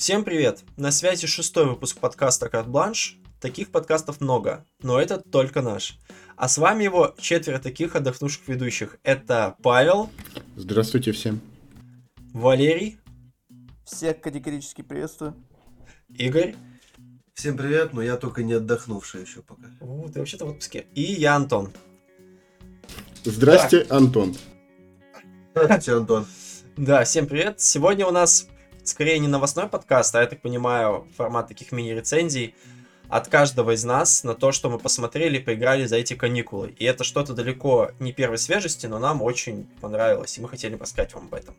Всем привет! На связи шестой выпуск подкаста «Карт Бланш». Таких подкастов много, но это только наш. А с вами его четверо таких отдохнувших ведущих. Это Павел. Здравствуйте всем. Валерий. Всех категорически приветствую. Игорь. Всем привет, но я только не отдохнувший еще пока. О, ты вообще-то в отпуске. И я Антон. Здрасте, Антон. Здравствуйте, Антон. Да, всем привет. Сегодня у нас скорее не новостной подкаст, а я так понимаю, формат таких мини-рецензий от каждого из нас на то, что мы посмотрели поиграли за эти каникулы. И это что-то далеко не первой свежести, но нам очень понравилось, и мы хотели рассказать вам об этом.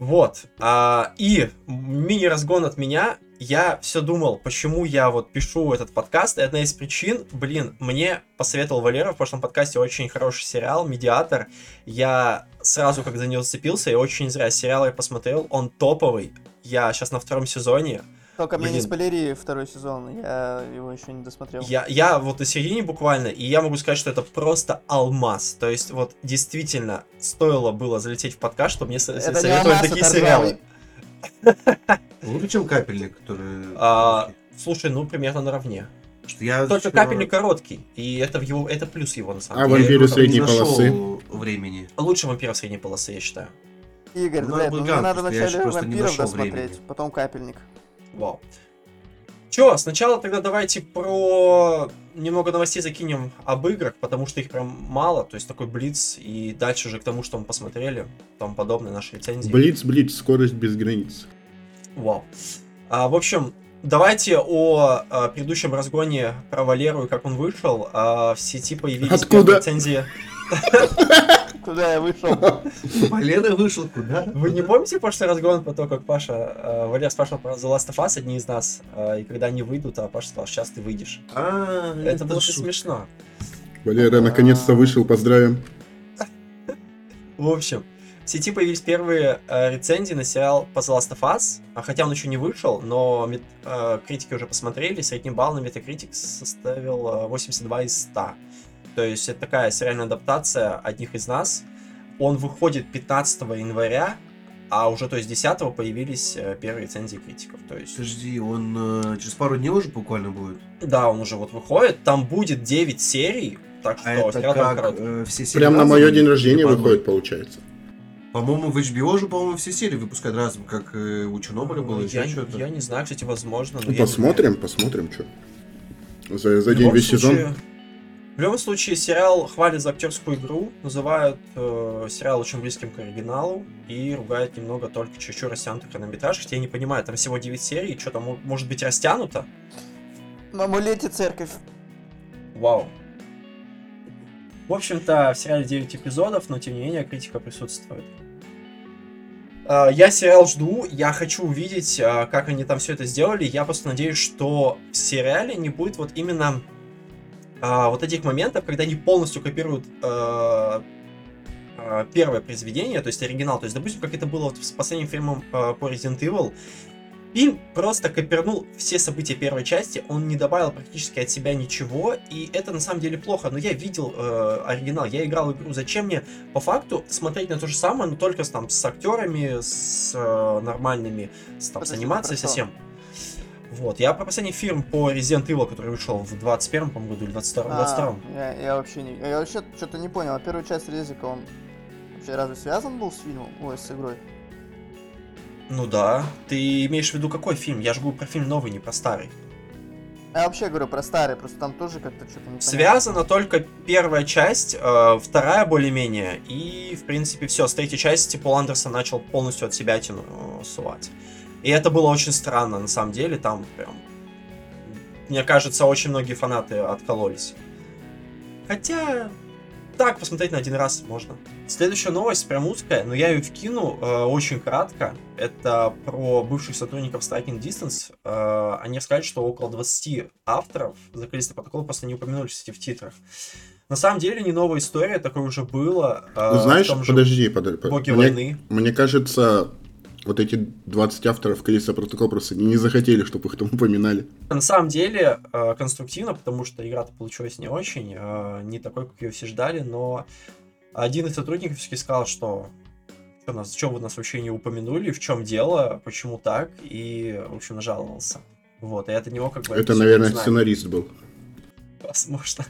Вот. А, и мини-разгон от меня. Я все думал, почему я вот пишу этот подкаст. И одна из причин, блин, мне посоветовал Валера в прошлом подкасте очень хороший сериал «Медиатор». Я сразу, как за него зацепился, и очень зря сериал я посмотрел. Он топовый. Я сейчас на втором сезоне. Только мне не Блин. спойлери второй сезон, я его еще не досмотрел. Я, я вот на середине буквально, и я могу сказать, что это просто алмаз. То есть вот действительно стоило было залететь в подкаст, чтобы мне Это советовали алмаз, такие это сериалы. Лучше, чем капельник, который... А, слушай, ну примерно наравне. Что я Только вчера- капельник короткий, и это в его, это плюс его на самом А деле. я вампиры там средней полосы? времени. Лучше вампиров средней полосы, я считаю. Игорь, Ну, блядь, ну ганг, надо еще вначале просто не вампиров досмотреть, времени. потом капельник. Вау. Чё, сначала тогда давайте про немного новостей закинем об играх, потому что их прям мало, то есть такой блиц, и дальше уже к тому, что мы посмотрели, тому подобное, наши рецензии. Блиц, блиц, скорость без границ. Вау. А, в общем, давайте о, а, предыдущем разгоне про Валеру и как он вышел. А, в сети появились Откуда? рецензии. Куда я вышел? Валера вышел куда? Вы не помните прошлый разгон про то, как Паша, э, Валер спрашивал про The Last of Us, одни из нас, э, и когда они выйдут, а Паша сказал, сейчас ты выйдешь. А, Это было смешно. Валера наконец-то вышел, поздравим. В общем, сети появились первые э, рецензии на сериал по The Last of Us, а хотя он еще не вышел, но мет- э, критики уже посмотрели, средний балл на Metacritic составил э, 82 из 100. То есть это такая сериальная адаптация одних из нас. Он выходит 15 января, а уже то есть 10 появились э, первые рецензии критиков. То есть Подожди, он э, через пару дней уже буквально будет? Да, он уже вот выходит. Там будет 9 серий. Так что А это как э, все серии Прям на мое день рождения выходит, получается. По-моему, в HBO же, по-моему, все серии выпускают разом, как э, у Чернобыля было, я, еще что-то. я не знаю, кстати, возможно. но Ну, посмотрим, посмотрим, что. За, за В день любом весь сезон. случае- В любом случае, сериал хвалит за актерскую игру, называют э, сериал очень близким к оригиналу и ругают немного только чуть-чуть растянутый хронометраж, хотя я не понимаю, там всего 9 серий, что там мо- может быть растянуто? На амулете церковь. Вау. В общем-то, в сериале 9 эпизодов, но тем не менее критика присутствует. А, Я сериал жду, я хочу увидеть, а, как они там все это сделали. Я просто надеюсь, что в сериале не будет вот именно а, вот этих моментов, когда они полностью копируют первое произведение, то есть оригинал. То есть, допустим, как это было вот с последним фильмом по Resident Evil, Фильм просто копернул все события первой части, он не добавил практически от себя ничего, и это на самом деле плохо. Но я видел э, оригинал, я играл игру. Зачем мне по факту смотреть на то же самое, но только с, там, с актерами, с э, нормальными, с, там, с анимацией про что? совсем. Вот, я про последний фильм по Resident Evil, который вышел в 21 по-моему, году или 22 А, 22 я, я вообще не... Я вообще что-то не понял. А первую часть Резика, он вообще разве связан был с фильмом? Ой, с игрой? Ну да. Ты имеешь в виду какой фильм? Я говорю про фильм новый, не про старый. Я вообще говорю про старый, просто там тоже как-то что-то не Связана только первая часть, э, вторая более-менее, и, в принципе, все. С третьей части Пол Андерсон начал полностью от себя тяну, э, сувать. И это было очень странно, на самом деле, там прям... Мне кажется, очень многие фанаты откололись. Хотя, так, посмотреть на один раз можно. Следующая новость прям узкая, но я ее вкину э, очень кратко. Это про бывших сотрудников Striking Distance. Э, они рассказали, что около 20 авторов за количество протокола просто не упомянули, кстати, в титрах. На самом деле не новая история, такое уже было. э, Ну, знаешь, подожди, подожди. Боги Мне, войны. мне кажется, вот эти 20 авторов Калиста Протокол просто не захотели, чтобы их там упоминали. На самом деле э, конструктивно, потому что игра-то получилась не очень, э, не такой, как ее все ждали, но один из сотрудников все-таки сказал, что чё нас, чё вы нас вообще не упомянули, в чем дело, почему так, и, в общем, нажаловался. Вот, и от него как бы... Это, наверное, сценарист был. Возможно.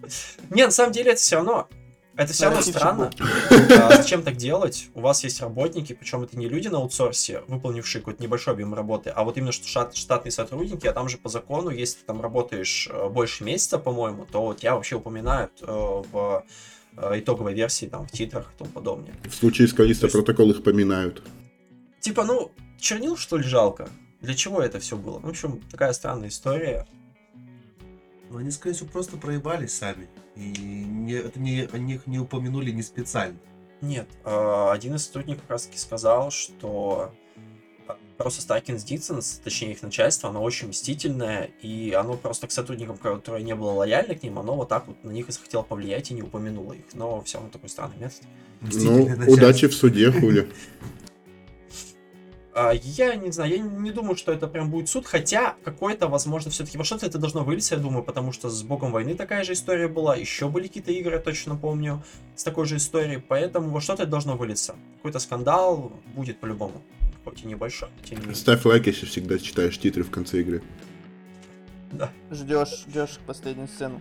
Не, на самом деле это все равно. Это все равно странно. А зачем так делать? У вас есть работники, причем это не люди на аутсорсе, выполнившие какой-то небольшой объем работы, а вот именно что штат, штатные сотрудники, а там же по закону, если ты там работаешь э, больше месяца, по-моему, то тебя вообще упоминают э, в э, итоговой версии, там, в титрах и тому подобное. В случае с Калиста То есть- протокол их поминают. Типа, ну, чернил, что ли, жалко? Для чего это все было? В общем, такая странная история. Ну, они, скорее всего, просто проебались сами. И не, это не, о них не упомянули не специально. Нет, э, один из сотрудников как раз таки сказал, что э, просто Старкинс Диксонс, точнее их начальство, оно очень мстительное, и оно просто к сотрудникам, которые не было лояльны к ним, оно вот так вот на них и захотело повлиять и не упомянуло их. Но все равно такой странный метод. Ну, начальство. удачи в суде, хули. А, Я не знаю, я не думаю, что это прям будет суд, хотя какой-то, возможно, все-таки во что-то это должно вылиться, я думаю, потому что с Богом войны такая же история была, еще были какие-то игры, я точно помню, с такой же историей, поэтому во что-то это должно вылиться. Какой-то скандал будет по-любому, хоть и небольшой, тем не менее. Ставь лайк, если всегда читаешь титры в конце игры. Ждешь, ждешь последнюю сцену.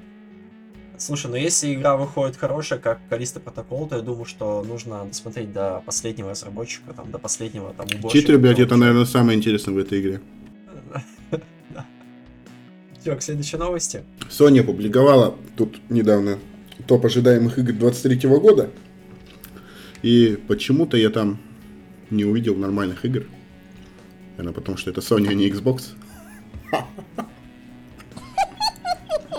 Слушай, ну если игра выходит хорошая, как Калиста Протокол, то я думаю, что нужно досмотреть до последнего разработчика, там, до последнего там уборщика. Титры, блядь, это, прочего. наверное, самое интересное в этой игре. Чё, к следующей новости? Sony опубликовала тут недавно топ ожидаемых игр 23 года. И почему-то я там не увидел нормальных игр. Наверное, потому что это Sony, а не Xbox.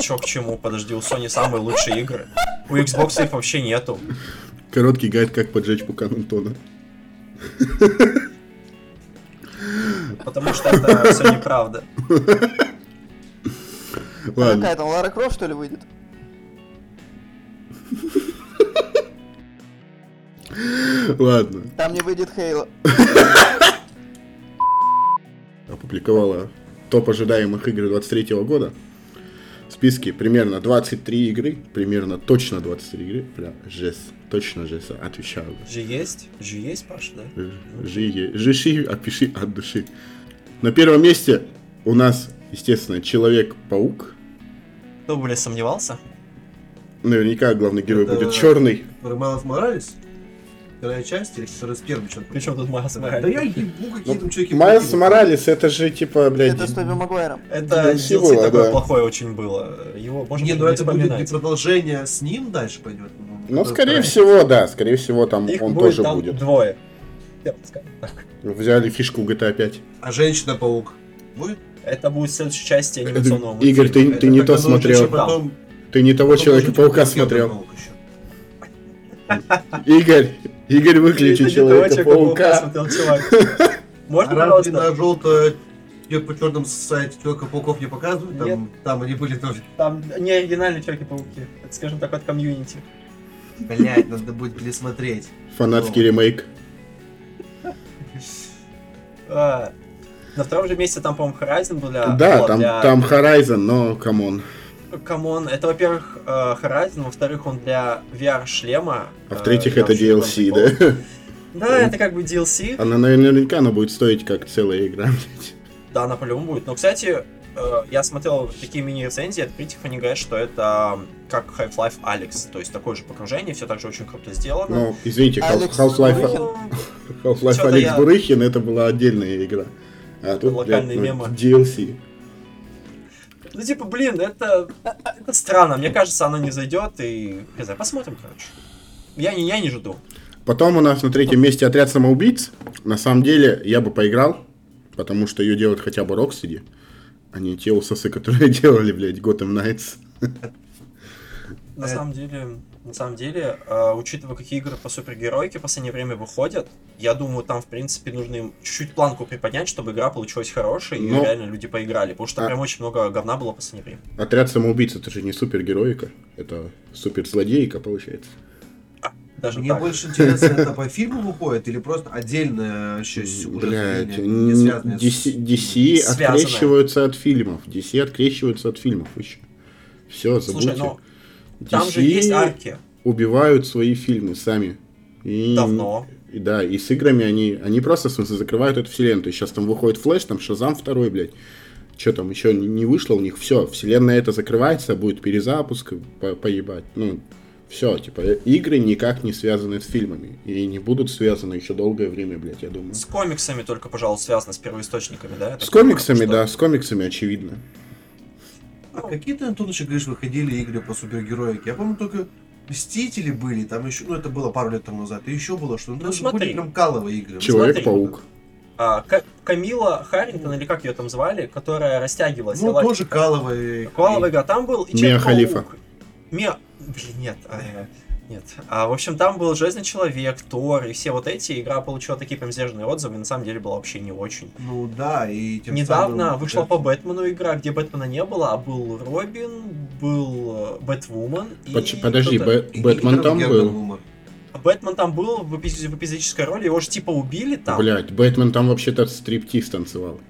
Чё к чему? Подожди, у Sony самые лучшие игры. У Xbox их вообще нету. Короткий гайд, как поджечь пукан Антона. Потому что это все неправда. А Ладно, какая там, Лара Крофт, что ли, выйдет? ладно. Там не выйдет Хейла. Опубликовала топ ожидаемых игр 23 года. Списке примерно 23 игры. Примерно точно 23 игры. Прям жесть. Точно жесть. Отвечаю. Же есть? Же есть, Паша, да? Жи, жиши, опиши от души. На первом месте у нас, естественно, Человек-паук. Кто блядь, сомневался? Наверняка главный герой Это- будет черный. Майлз Моралес? Вторая часть или которая с первым что-то? Причем тут Майлз Да Моралес? я ебу, какие там чуваки. Майлз Моралес, это же типа, блядь, Это с Тоби Магуайром. Это DLC было, такое да. плохое очень было. Его можно Не, ну это будет не продолжение с ним дальше пойдет. ну, это скорее всего, да, скорее всего, там он тоже будет. двое. Взяли фишку GTA 5. А Женщина-паук будет? Это будет в следующей части Это- анимационного Игорь, ты- ты не то смотрел. Ты не того Человека-паука смотрел. Игорь, Игорь, выключи Человека-паука. Можно, А пожалуйста? на желто по черном сайте Человека-пауков не показывают? Нет. Там, там они были тоже. Там не оригинальные Человеки-пауки. Это, скажем так, от комьюнити. Блять, надо будет пересмотреть. Фанатский ремейк. А, На втором же месте там, по-моему, Horizon был для... Да, был там, там Horizon, но come on. Come on, это, во-первых, э, Horizon, во-вторых, он для VR-шлема. А в-третьих, это DLC, да? Да, это как бы DLC. Она наверняка она будет стоить как целая игра. блядь. Да, она по-любому будет. Но, кстати, э, я смотрел такие мини-рецензии от критиков, они говорят, что это как Half-Life Alex, то есть такое же погружение, все так же очень круто сделано. Ну, извините, Half-Life. Half-Life Алекс я- Бурыхин, это была отдельная игра. А тут, Локальные ну, мемы. DLC. Ну, типа, блин, это, это странно. Мне кажется, оно не зайдет, и, не посмотрим, короче. Я не, я не жду. Потом у нас на третьем месте отряд самоубийц. На самом деле, я бы поиграл, потому что ее делают хотя бы Rocksteady, а не те усосы, которые делали, блядь, Gotham Knights. На Э. самом деле, на самом деле, э, учитывая, какие игры по супергеройке в последнее время выходят, я думаю, там, в принципе, нужно им чуть-чуть планку приподнять, чтобы игра получилась хорошей, и Ну. реально люди поиграли. Потому что А. прям очень много говна было в последнее время. Отряд самоубийц это же не супергероика, это суперзлодейка, получается. Даже Мне так. больше интересно, это по фильму выходит или просто отдельная еще сюжетная Блядь, не связанная с- DC, DC открещиваются от фильмов. DC открещиваются от фильмов еще. Все, забудьте. Слушай, ну, там же есть арки. убивают свои фильмы сами. И, Давно. И да, и с играми они, они просто, в смысле, закрывают эту вселенную. То есть сейчас там выходит флеш, там Шазам второй, блядь. Что там еще не, вышло у них, все, вселенная это закрывается, будет перезапуск, по- поебать. Ну, все, типа, э, игры никак не связаны с фильмами. И не будут связаны еще долгое время, блядь, я думаю. С комиксами только, пожалуй, связано с первоисточниками, да? я С комиксами, да, с комиксами очевидно. А какие-то, Антон, еще, говоришь, выходили игры по супергероике? Я помню, только Мстители были, там еще, ну это было пару лет тому назад, и еще было что, ну, Ну, смотри. были прям каловые игры. Человек-паук. А, Ка- Камила Харрингтон, или как ее там звали, которая растягивалась. Ну, тоже каловые. Куалова игра. Там был и Мия. Халифа. Мия... Блин, нет. а, нет. А, в общем, там был Железный Человек, Тор и все вот эти. Игра получила такие прям сдержанные отзывы, и на самом деле была вообще не очень. Ну да, и тем Недавно самым- вышла по Бэтмену игра, где Бэтмена не было, а был Робин, был э, Бэтвумен и Подожди, Бэ- Бэтмен там был. Бэтмен там был в, эпиз- в эпизодической роли, его же типа убили там. Блять, Бэтмен там вообще-то стриптиз танцевал.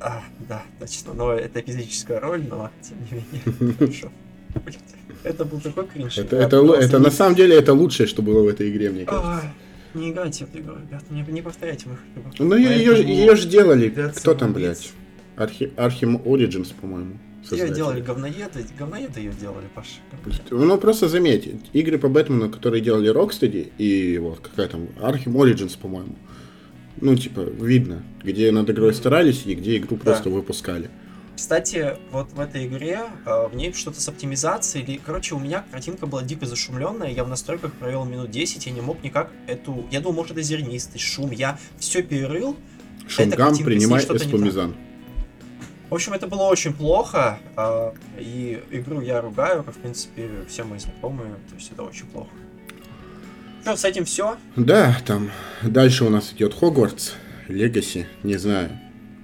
А, да, точно, но это эпизодическая роль, но тем не менее. Хорошо. Это был такой кринж. Это, это, это не- на самом деле это лучшее, что было в этой игре, мне кажется. Ай, Не играйте в эту игру, ребята, не, не повторяйте моих ошибок. Ну ее, ее же делали. ребят, Кто там, блядь? Архи, Архим Origins, по-моему. Ее делали говноеды, говноеды ее делали, Паша. Ну просто заметь, игры по Бэтмену, которые делали Rocksteady, и вот какая там, Arkham Origins, по-моему. Ну, типа, видно, где над игрой старались и где игру просто выпускали. Кстати, вот в этой игре э, в ней что-то с оптимизацией, или, короче, у меня картинка была дико зашумленная, я в настройках провел минут 10, я не мог никак эту, я думал, может это зернистость, шум, я все перерыл, принимай что-то не эспумизан. В общем, это было очень плохо, а, и игру я ругаю, как, в принципе, все мои знакомые, то есть это очень плохо. Что, с этим все? Да, там дальше у нас идет Хогвартс, Легаси, не знаю,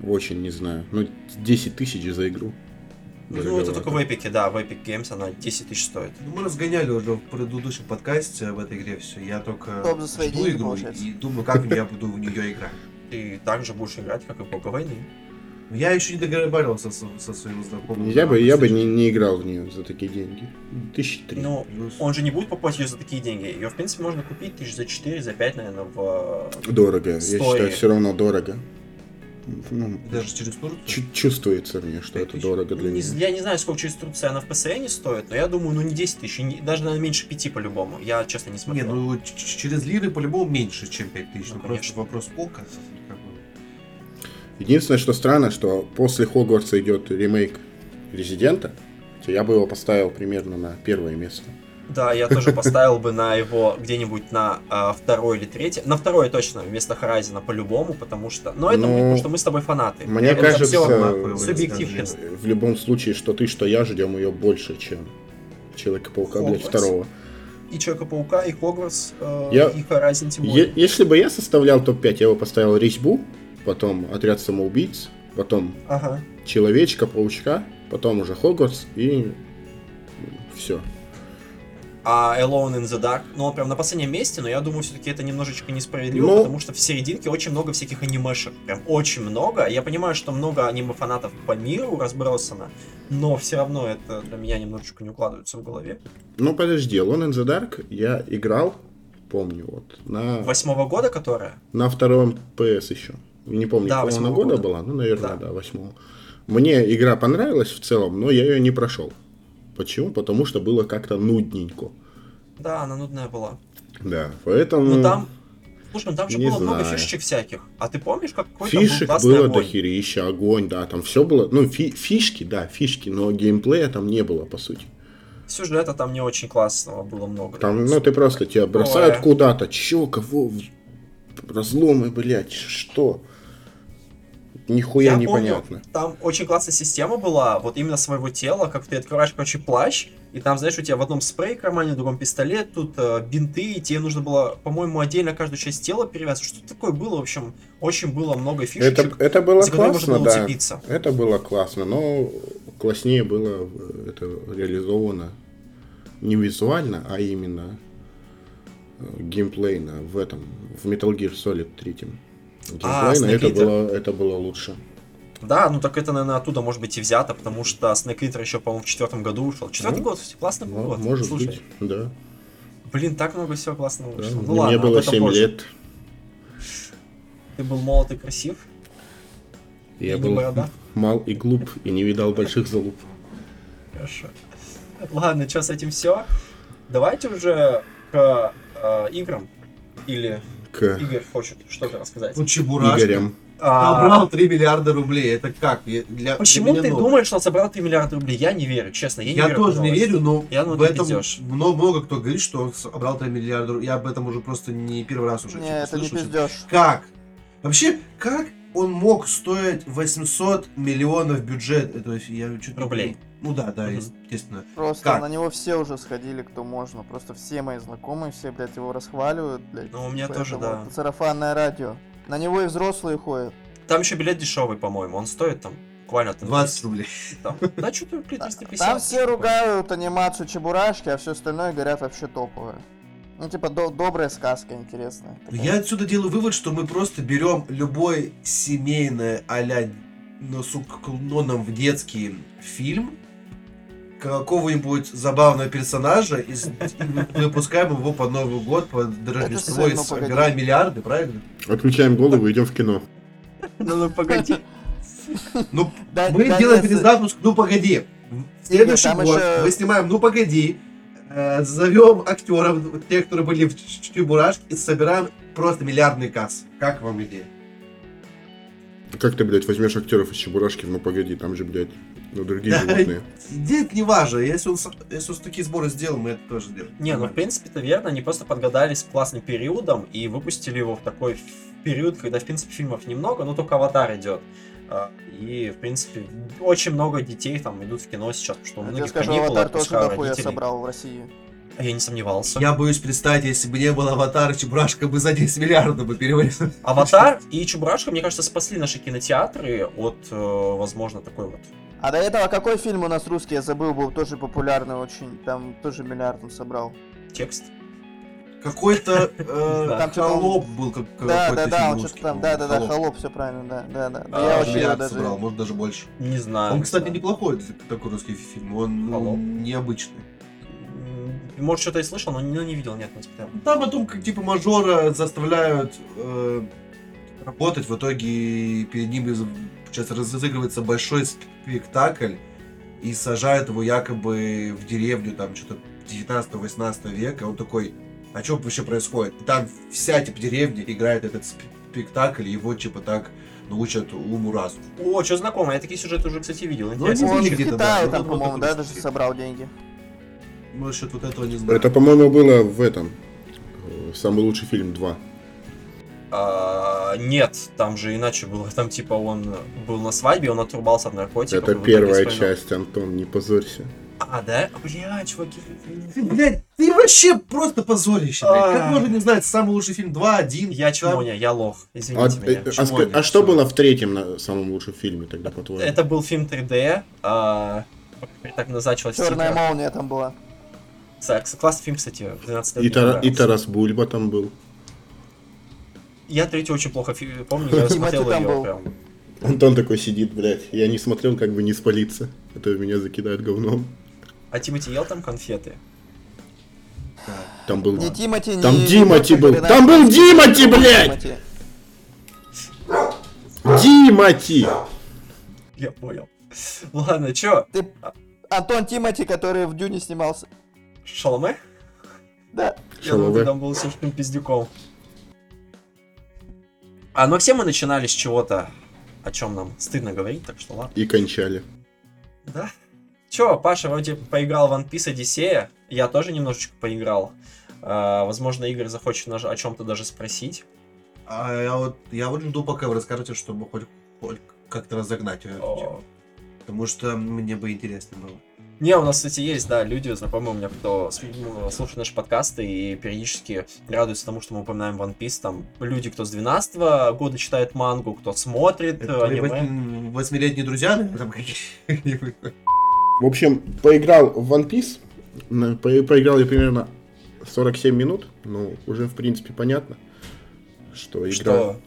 очень не знаю. Ну, 10 тысяч за игру. Ну, это только в Epic, да, в Epic Games она 10 тысяч стоит. Ну, мы разгоняли уже в предыдущем подкасте в этой игре все. Я только Топ за свои жду деньги, игру получается. и думаю, как я буду в нее играть. Ты также будешь играть, как и в Бога войны. Я еще не договаривался со, со своим знакомым. Я бы, я бы не, не играл в нее за такие деньги. Тысячи три. Ну, он же не будет покупать ее за такие деньги. Ее, в принципе, можно купить тысяч за 4, за 5, наверное, в... Дорого. Я Стоит. считаю, все равно дорого. Ну, Даже через Турцию. чу- чувствуется мне, что это тысяч? дорого для Не- нее. я не знаю, сколько через Турцию она в ПСН стоит, но я думаю, ну не 10 тысяч, не- даже, наверное, меньше 5 по-любому. Я, честно, не Не, смотрел. ну ч- ч- через лиры по-любому меньше, чем 5000. Ну, Ну, просто вопрос полка. Единственное, что странно, что после Хогвартса идет ремейк Резидента. хотя Я бы его поставил примерно на первое место. Да, я тоже поставил бы на его где-нибудь на а, второй или третий. На второе точно, вместо Хорайзена по-любому, потому что... Но это Ну, мы, потому что мы с тобой фанаты. Мне Это кажется, субъективно. В любом случае, что ты, что я ждем ее больше, чем Человека-паука, блядь, второго. И Человека-паука, и Хогвартс, э, Я- и Хорайзен тем более. если бы я составлял топ-5, я бы поставил Резьбу, потом Отряд самоубийц, потом Ага. Человечка, Паучка, потом уже Хогвартс и все. А Alone in the Dark, ну он прям на последнем месте, но я думаю, все-таки это немножечко несправедливо, Ну- потому что в серединке очень много всяких анимешек, прям очень много. Я понимаю, что много аниме-фанатов по миру разбросано, но все равно это для меня немножечко не укладывается в голове. Ну подожди, Alone in the Dark я играл, помню, вот, на, Восьмого года, которая? на втором PS еще. Не помню, Да, какого она года. была, ну, наверное, Да. да, восьмого. Мне игра понравилась в целом, но я ее не прошел. Почему? Потому что было как-то нудненько. Да, она нудная была. Да, поэтому... Ну там, слушай, ну там же не было много знаю. фишечек всяких. А ты помнишь, как какой был Фишек классный было огонь? дохерища, огонь, да, там все было, ну, фи- фишки, да, фишки, но геймплея там не было, по сути. Сюжета там не очень классного было много. Там, ну, ты просто тебя бросают куда-то, чё, кого, разломы, блядь, что? Нихуя Я непонятно. помню, там очень классная система была, вот именно своего тела, как ты открываешь, короче, плащ, и там, знаешь, у тебя в одном спрей в кармане, в другом пистолет, тут э, бинты, и тебе нужно было, по-моему, отдельно каждую часть тела перевязывать. Что такое было, в общем, очень было много Это, фишечек, это было которые можно классно, было да. уцепиться. Это было классно, но класснее было э, это реализовано не визуально, а именно э, геймплейно в этом, в Metal Gear Solid 3. А, это Snake Eater. было, это было лучше. Да, ну так это, наверное, оттуда может быть и взято, потому что Snake Eater еще, по-моему, в четвертом году ушел. Четвертый Ну, год, классный Мо- год. Может Слушай, быть, да. Блин, так много всего классного да. вышло. Ну Мне ладно, было об этом 7 позже. лет. Ты был молод и красив. Я И был борода? мал и глуп, и не видал больших залуп. Хорошо. Ладно, что с этим все? Давайте уже к э, играм. Или К Игорь хочет что-то рассказать. Ну, Чебурашка. Игорям. А, Собрал 3 миллиарда рублей. Это как? Для, Почему для ты новость. думаешь, что он собрал 3 миллиарда рублей? Я не верю, честно. Я, не Я верю, тоже не верю, но Я думаю, в этом много, много кто говорит, что он собрал 3 миллиарда рублей. Я об этом уже просто не первый раз уже Не, типа, это не слышу, пиздешь. Как? Вообще, как он мог стоить 800 миллионов бюджет? Это я что-то... Рублей. Ну да, да, естественно. Просто Как? на него все уже сходили, кто можно. Просто все мои знакомые, все, блядь, его расхваливают, блядь. Ну, у меня тоже, да. это Сарафанное радио. На него и взрослые ходят. Там еще билет дешевый, по-моему. Он стоит там буквально там 20 рублей. там. Да, что-то 350. Там все ругают анимацию Чебурашки, а все остальное говорят вообще топовое. Ну, типа, до- добрая сказка интересная. такая. Я отсюда делаю вывод, что мы просто берем любой семейный а-ля ну, с уклоном в детский фильм, какого-нибудь забавного персонажа и, с- и выпускаем его под Новый год, под Рождество и ну, погоди. собираем миллиарды, правильно? Отключаем голову, идем в кино. Ну, ну, погоди. Ну, Да- мы да, делаем перезапуск, ну погоди. В Следующий там год еще- мы снимаем, ну погоди. э, Зовем актеров, тех, которые были в Ч- Чебурашке, и собираем просто миллиардный касс. Как вам идея? Как ты, блядь, возьмешь актеров из Чебурашки? Ну погоди, там же, блядь, ну другие Да, животные. Идея не важно. Если он, если он такие сборы сделал, мы это тоже сделаем. Не, ну в принципе это верно, они просто подгадали с классным периодом и выпустили его в такой период, когда в принципе фильмов немного, но только аватар идет. А, И, в принципе, очень много детей там идут в кино сейчас, потому что у Я многих скажу, каникулы, аватар тоже дохуя родителей. собрал в России. А я не сомневался. Я боюсь представить, если бы не было аватара, Чебурашка бы за 10 миллиардов бы перевалил. Аватар и Чебурашка, мне кажется, спасли наши кинотеатры от, э, возможно, такой вот. А до этого какой фильм у нас русский, я забыл, был тоже популярный очень. Там тоже миллиард он собрал. Текст. Какой-то э, холоп был как Да, какой-то да, да, фильм он что-то там, да, да, да, «Холоп». все правильно, да, да, да. А, я вообще его Миллиард даже... собрал, может даже больше. Не знаю. Он, кстати, неплохой такой русский фильм. Он Холоп. ну, необычный. Может, что-то и слышал, но не, не видел, нет, не смотрел. Там о том, как типа мажора заставляют э, работать, в итоге перед ним сейчас разыгрывается большой спектакль и сажают его якобы в деревню, там что-то 19-18 века. Он такой, а что вообще происходит? И там вся типа деревня играет этот спектакль, и его типа так научат уму разуму. О, что знакомо, я такие сюжеты уже, кстати, видел. Ну, Интересно. Он в Китае да, там, ну, вот по-моему, такой да, даже собрал деньги. Насчет вот этого не знаю. Это, по-моему, было в этом. э, Самый лучший фильм 2. А, нет, там же иначе было. Там типа он был на свадьбе, он отрубался от наркотиков. Это первая часть, Антон, не позорься. А, да? Бля, чуваки. Блядь, ты вообще просто позорище, блядь. А. Как можно не знать самый лучший фильм 2, 1? Я чмоня, я лох. А, Извините меня. а ска- они? а что было в третьем на самом лучшем фильме тогда, по-твоему? Это был фильм 3D. а, так назначилось в Черная молния там была. Секс. Классный фильм, кстати, в 12 лет. И. Тарас Бульба там был. Я третий очень плохо помню, я смотрел ее прям. Антон такой сидит, блядь. Я не смотрел, как бы не спалиться. А то меня закидают говном. А Тимати ел там конфеты? Там был... Не Тимати, не... Там не Димати был. Там был Димати, блядь! Димати! Я понял. Ладно, чё? Ты... Антон Тимати, который в Дюне снимался. Шаломе? Да. Я думал, ты там был слишком пиздюком. А, но все мы начинали с чего-то, о чем нам стыдно говорить, так что ладно. И кончали. Да. Чё, Паша вроде поиграл в One Piece Одиссея, я тоже немножечко поиграл. А, возможно, Игорь захочет о чем-то даже спросить. А я вот, я вот жду, пока вы расскажете, чтобы хоть, хоть как-то разогнать ее. О. Потому что мне бы интересно было. Не, у нас, кстати, есть, да, люди, знакомые у меня, кто слушает наши подкасты и периодически радуются тому, что мы упоминаем One Piece. Там люди, кто с 12 года читает мангу, кто смотрит Это аниме. восьми- восьмилетние друзья, там В общем, поиграл в One Piece. Поиграл я примерно 47 минут. Ну, уже, в принципе, понятно, что игра Что?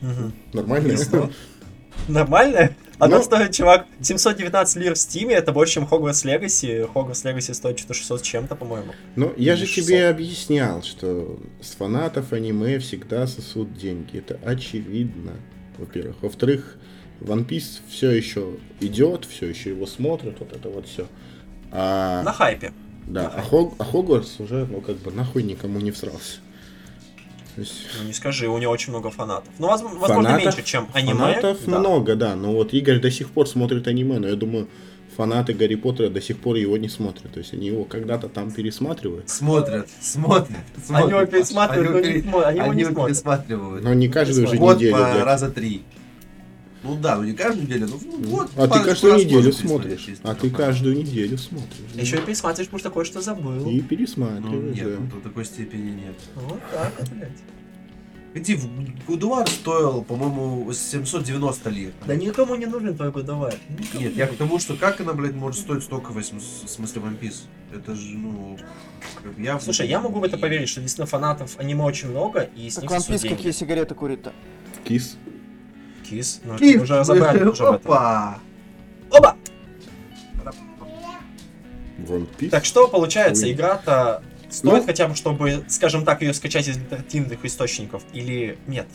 Мгм. нормальная. Весело. Нормально? Оно Ну. стоит, чувак, 719 лир в Стиме, это больше, чем Hogwarts Legacy. Hogwarts Legacy стоит что-то 600 с чем-то, по-моему. Ну, я же 600. тебе объяснял, что с фанатов аниме всегда сосут деньги. Это очевидно, во-первых. Во-вторых, One Piece все еще идет, все еще его смотрят, вот это вот все. А, На хайпе. да, а, Хог- а Хогвартс уже, ну, как бы нахуй никому не всрался. То есть, Ну не скажи, у него очень много фанатов. Ну, возм- возможно, Фанатов- меньше, чем аниме. Фанатов да. много, да. Но вот Игорь до сих пор смотрит аниме, но я думаю, фанаты Гарри Поттера до сих пор его не смотрят. То есть они его когда-то там пересматривают. Смотрят, смотрят, Они его смотрят. пересматривают, но не пере- смо- они его не его смотрят. пересматривают. Но не каждую же Год неделю. по блядь. раза три. Ну да, ну не каждую неделю, ну ну, вот. А ты парочку каждую неделю смотришь. А ты каждую неделю смотришь. Еще и пересматриваешь, потому что кое-что забыл. И Ну пересматриваешь, нет, да. ну, до такой степени нет. Вот так вот, блядь. Иди, в Гудуар стоил, по-моему, 790 лир. Да никому не нужен твой годовар. Нет, я к тому, что как она, блядь, может стоить столько, в см- в смысле, One Piece? Это же, ну... Я... Слушай, я могу в это поверить, что действительно фанатов аниме очень много, и с Так них One Piece деньги. какие сигареты курит-то? Кис. Кис. Ну, Кис, мы уже разобрали уже в этом. Опа! Оба! Так что получается, Ой. игра-то стоит Ну. хотя бы, чтобы, скажем так, ее скачать из альтернативных источников, или нет?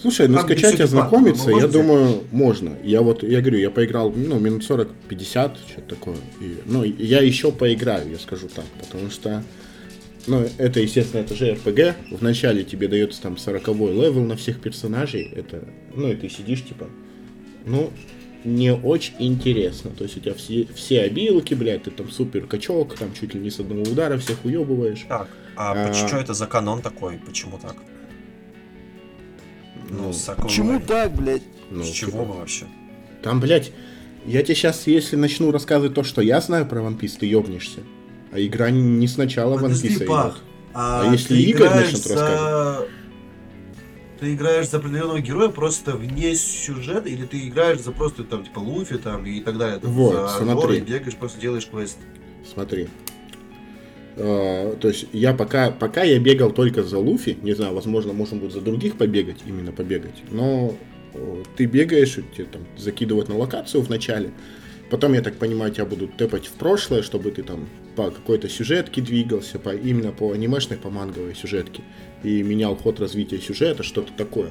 Слушай, ну Там скачать, всё ознакомиться, бесплатно, я можно думаю, можно. Я вот, я говорю, я поиграл, ну, минут 40-50, что-то такое. И, ну, я еще поиграю, я скажу так, потому что, ну, это, естественно, это же RPG. Вначале тебе дается там 40 level на всех персонажей. Это, ну, и ты сидишь, типа, ну, не очень интересно. То есть у тебя все, все обилки, блядь, ты там супер качок, там чуть ли не с одного удара всех уебываешь. Так, а, А. что это за канон такой? Почему так? Ну, Ну, Почему так, блядь? Ну, С чего типа, бы вообще? Там, блядь, я тебе сейчас, если начну рассказывать то, что я знаю про One Piece, ты ёбнешься. А игра не- сначала One Подожди, Piece Пах, идет. а, А если Игорь начнет за... Ты играешь за определенного героя просто вне сюжета, или ты играешь за просто там, типа, Луфи там и так далее? Там, Вот, за смотри. И бегаешь, просто делаешь квест. Смотри. Э, то есть я пока, пока я бегал только за Луфи, не знаю, возможно, можно будет за других побегать, именно побегать, но э, ты бегаешь, тебе там закидывают на локацию в начале, потом, я так понимаю, тебя будут тэпать в прошлое, чтобы ты там по какой-то сюжетке двигался, по, именно по анимешной, по манговой сюжетке, и менял ход развития сюжета, что-то такое.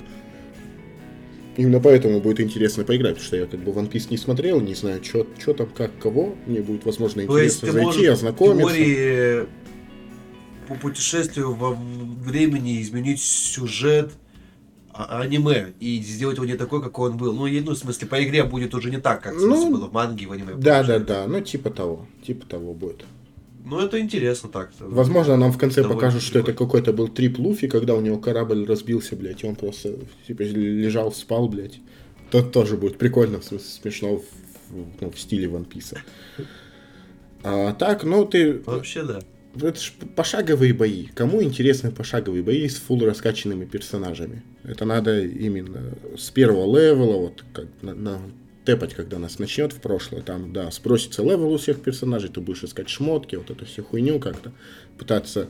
Именно поэтому будет интересно поиграть, потому что я как бы One Piece не смотрел, не знаю, что там, как, кого. Мне будет, возможно, интересно зайти, ознакомиться. теории по путешествию во времени изменить сюжет аниме и сделать его не такой, какой он был. Ну, и, ну, в смысле, по игре будет уже не так, как в смысле, Ну, было в манге, в аниме. Да, да, да, ну типа того, типа того будет. Ну, это интересно так. Возможно, нам в конце Довольно покажут, что это какой-то был трип Луфи, когда у него корабль разбился, блядь, и он просто типа лежал, спал, блядь. Тот тоже будет прикольно, в смысле, смешно в, ну, в стиле One Piece. А так, ну ты Вообще, да. Это ж пошаговые бои. Кому интересны пошаговые бои с фулл раскачанными персонажами? Это надо именно с первого левела, вот как на, на- тэпать, когда нас начнет в прошлое. Там, да, спросится level у всех персонажей, ты будешь искать шмотки, вот эту всю хуйню как-то. Пытаться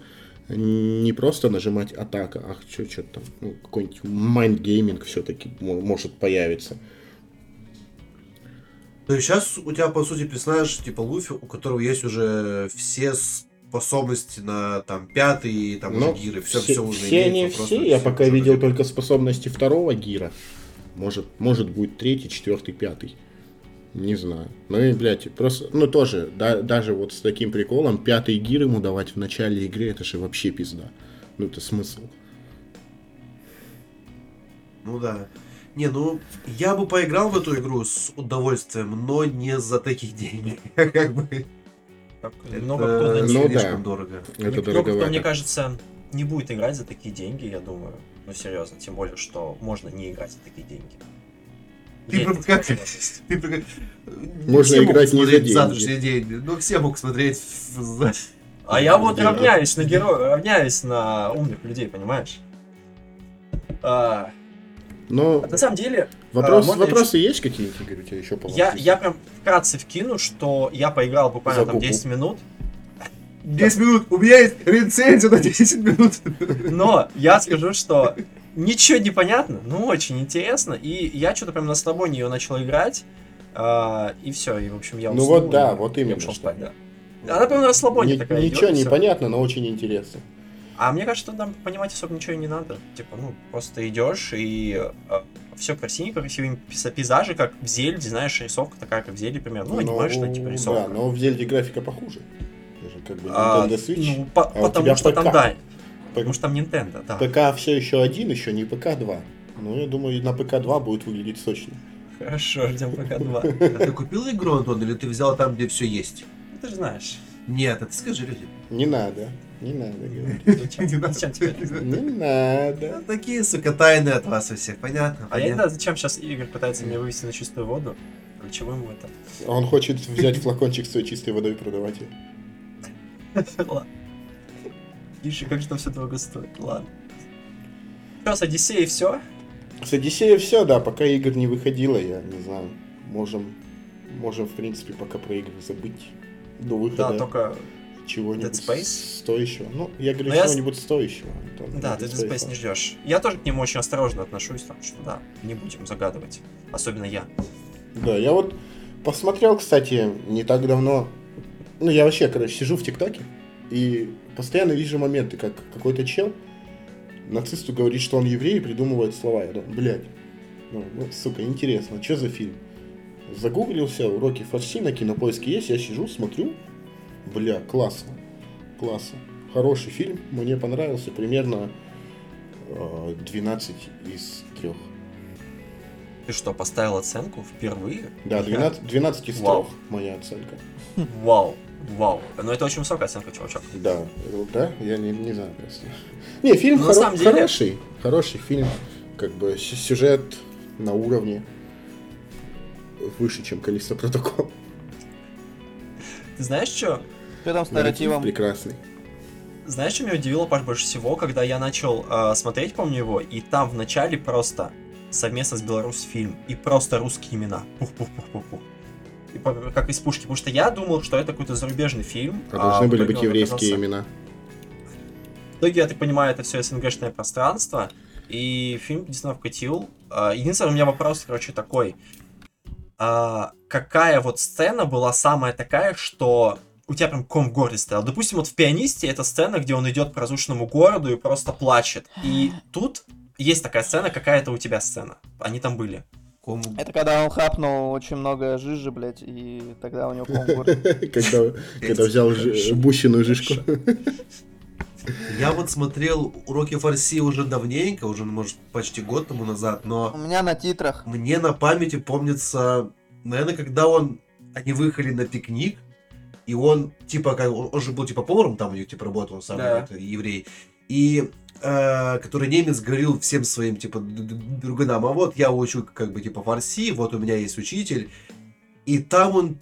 не просто нажимать атака, ах, что что там, ну, какой-нибудь mind gaming все-таки может появиться. То есть сейчас у тебя, по сути, персонаж типа Луфи, у которого есть уже все способности на там пятый, там Ну, уже гиры, все, все, все, уже все имеется, не все. Я пока видел только способности второго гира. Может, может будет третий, четвертый, пятый. Не знаю. Ну и, блядь, просто, ну тоже, да, даже вот с таким приколом, пятый гир ему давать в начале игры, это же вообще пизда. Ну это смысл. Ну да. Не, ну, я бы поиграл в эту игру с удовольствием, но не за таких денег. Как бы. Так, это много кто на Ну них- да. слишком дорого. Это много кто, дороговато. мне кажется, не будет играть за такие деньги, я думаю. Ну, серьезно, тем более, что можно не играть за такие деньги. Ты Есть прям как-. Ты прикинь, Можно играть не за смотреть деньги. завтрашний день. Ну, все могут смотреть в- за- А я вот Да. равняюсь на героя, равняюсь на умных людей, понимаешь? А, Но на самом деле, вопрос, можно вопросы есть какие-нибудь, Игорь, у тебя еще по я, я прям вкратце вкину, что я поиграл буквально там Загугл. 10 минут, 10 минут. У меня есть рецензия на 10 минут. но я скажу, что ничего не понятно, но очень интересно. И я что-то прям на слабоне ее начал играть. а, и все, и в общем я Ну вот да, вот именно ушел что. спать, да. Она прям на расслабоне Ни- такая ничего не понятно, но очень интересно. А мне кажется, там понимать особо ничего и не надо. Типа, ну, просто идешь и все красивенько, красивые пейза- пейзажи, как в Зельде, знаешь, рисовка такая, как в Зельде, примерно. Ну, анимешная, типа, да, рисовка. но в Зельде графика похуже. Даже как бы А, Nintendo Switch. ну, по- а потому что там, ПК. да, потому что там Nintendo, да. ПК все еще один, еще не ПК 2. Ну, я думаю, на ПК 2 будет выглядеть сочно. Хорошо, ждем пока два. А ты купил игру, Антон, или ты взял там, где все есть? Ну, Ты же знаешь. Нет, это скажи людям. Не надо, не надо говорить. Зачем? Не надо. Не надо. Ну, Такие, сука, тайны от вас у всех, понятно? А я не знаю, зачем сейчас Игорь пытается меня вывести на чистую воду. Для чего ему это? Он хочет взять флакончик с своей чистой водой и продавать ее. Ладно. Иши, как же там все дорого стоит. Ладно. Что, с Одиссеей все? С Одиссеей все, да, пока игр не выходило, я не знаю. Можем, можем в принципе, пока про игры забыть до Да, выхода только... чего-нибудь Dead Space? стоящего. Ну, я говорю, Но я с- чего-нибудь стоящего. Антон, Да, Dead ты Dead Space не ждешь. Я тоже к нему очень осторожно отношусь, так что да, не будем загадывать. Особенно я. Да, я вот посмотрел, кстати, не так давно. Ну, я вообще, короче, сижу в ТикТоке и постоянно вижу моменты, как какой-то чел нацисту говорит, что он еврей и придумывает слова. Я думаю, блядь, ну, ну, сука, интересно, что за фильм? Загуглился, уроки фарси на кинопоиске есть, я сижу, смотрю, бля, классно, классно. Хороший фильм, мне понравился, примерно э, 12 из 3. Ты что, поставил оценку впервые? Да, 12, 12 из 3 Вау. моя оценка. Вау, вау. Но это очень высокая оценка, чувачок. Да, э, да, я не, не знаю просто. Не, фильм Ну, хоро- самом деле- хороший, хороший фильм, как бы сю- сюжет на уровне выше, чем Калиста Протокол. Ты знаешь, что? Что там с Нарратив нарративом? прекрасный. Знаешь, что меня удивило, Паш, больше всего, когда я начал э, смотреть, помню его, и там в начале просто совместно с Беларусь фильм, и просто русские имена. Пух-пух-пух-пух-пух. И по- как из пушки, потому что я думал, что это какой-то зарубежный фильм. А должны в были быть еврейские оказался- имена. В итоге, я так понимаю, это все СНГшное пространство, и фильм действительно вкатил. А, Единственный у меня вопрос, короче, такой. А, какая вот сцена была самая такая, что у тебя прям ком в горле стоял? Допустим, вот в «Пианисте» это сцена, где он идет по разрушенному городу и просто плачет. И тут есть такая сцена, какая-то у тебя сцена. Они там были. Кому- Это когда он хапнул очень много жижи, блядь, и тогда у него ком в горле. Когда взял жи- бущиную жишку. Я вот смотрел уроки фарси уже давненько, уже, может, почти год тому назад, У но меня на титрах. мне на памяти помнится, наверное, когда он, они выехали на пикник, и он, типа, как, он он же был, типа, поваром там типа, работал, он сам Да. это, еврей, и э, который немец говорил всем своим, типа, друганам, а вот я учу, как бы, типа, фарси, вот у меня есть учитель, и там он,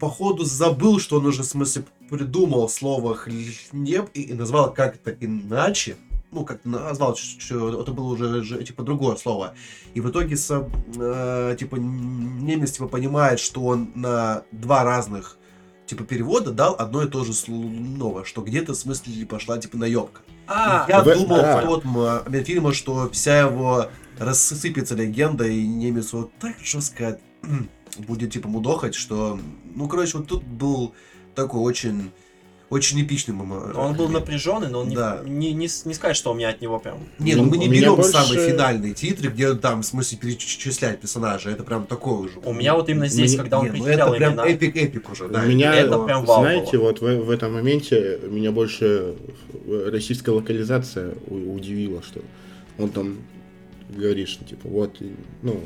походу, забыл, что он уже, в смысле, придумал слово хлеб и, и назвал как-то иначе, ну, как назвал, что это было уже, же, типа, другое слово. И в итоге, со- э, типа, немец, типа, понимает, что он на два разных, типа, перевода дал одно и то же слово, что где-то, в смысле, пошла, типа, наебка. А, я в- думал да. в тот момент фильма, что вся его рассыпется легенда, и немец вот так жестко будет, типа, мудохать, что... Ну, короче, вот тут был такой очень... Очень эпичный момент. он был напряженный, но он не, Да. не, не, не сказать, что у меня от него прям... Не, ну мы не берем больше- самые финальные титры, где там, в смысле, перечислять персонажа. Это прям такой уже. У меня вот именно здесь, Мне- когда он Не, ну перечислял это прям имена... epic-epic уже, да. У меня, это прям вау знаете, было. вот в, в этом моменте меня больше российская локализация удивила, что он там говорит, что типа вот, ну,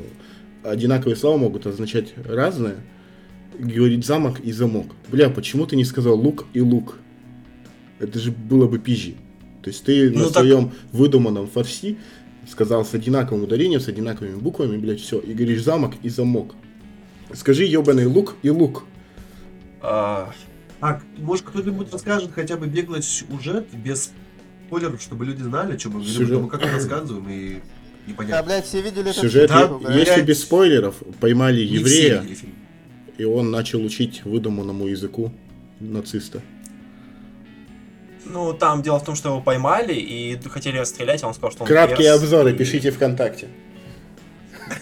одинаковые слова могут означать разное. Говорит замок и замок. Бля, почему ты не сказал лук и лук? Это же было бы пизжи. То есть ты Ну на так- своем выдуманном фарси сказал с одинаковым ударением, с одинаковыми буквами, блядь, все, и говоришь замок и замок. Скажи ебаный лук и лук. а, Так, может кто-нибудь расскажет хотя бы беглый сюжет без спойлеров, чтобы люди знали, о чем мы говорим, а то мы как рассказываем и Да, непонятно. блядь, все видели этот Сюжет, Да, блядь. если блядь. без спойлеров, поймали Не все еврея, видели фильм. И он начал учить выдуманному языку нациста. Ну, там дело в том, что его поймали и хотели расстрелять, а он сказал, что он Краткие перс, обзоры и- пишите ВКонтакте.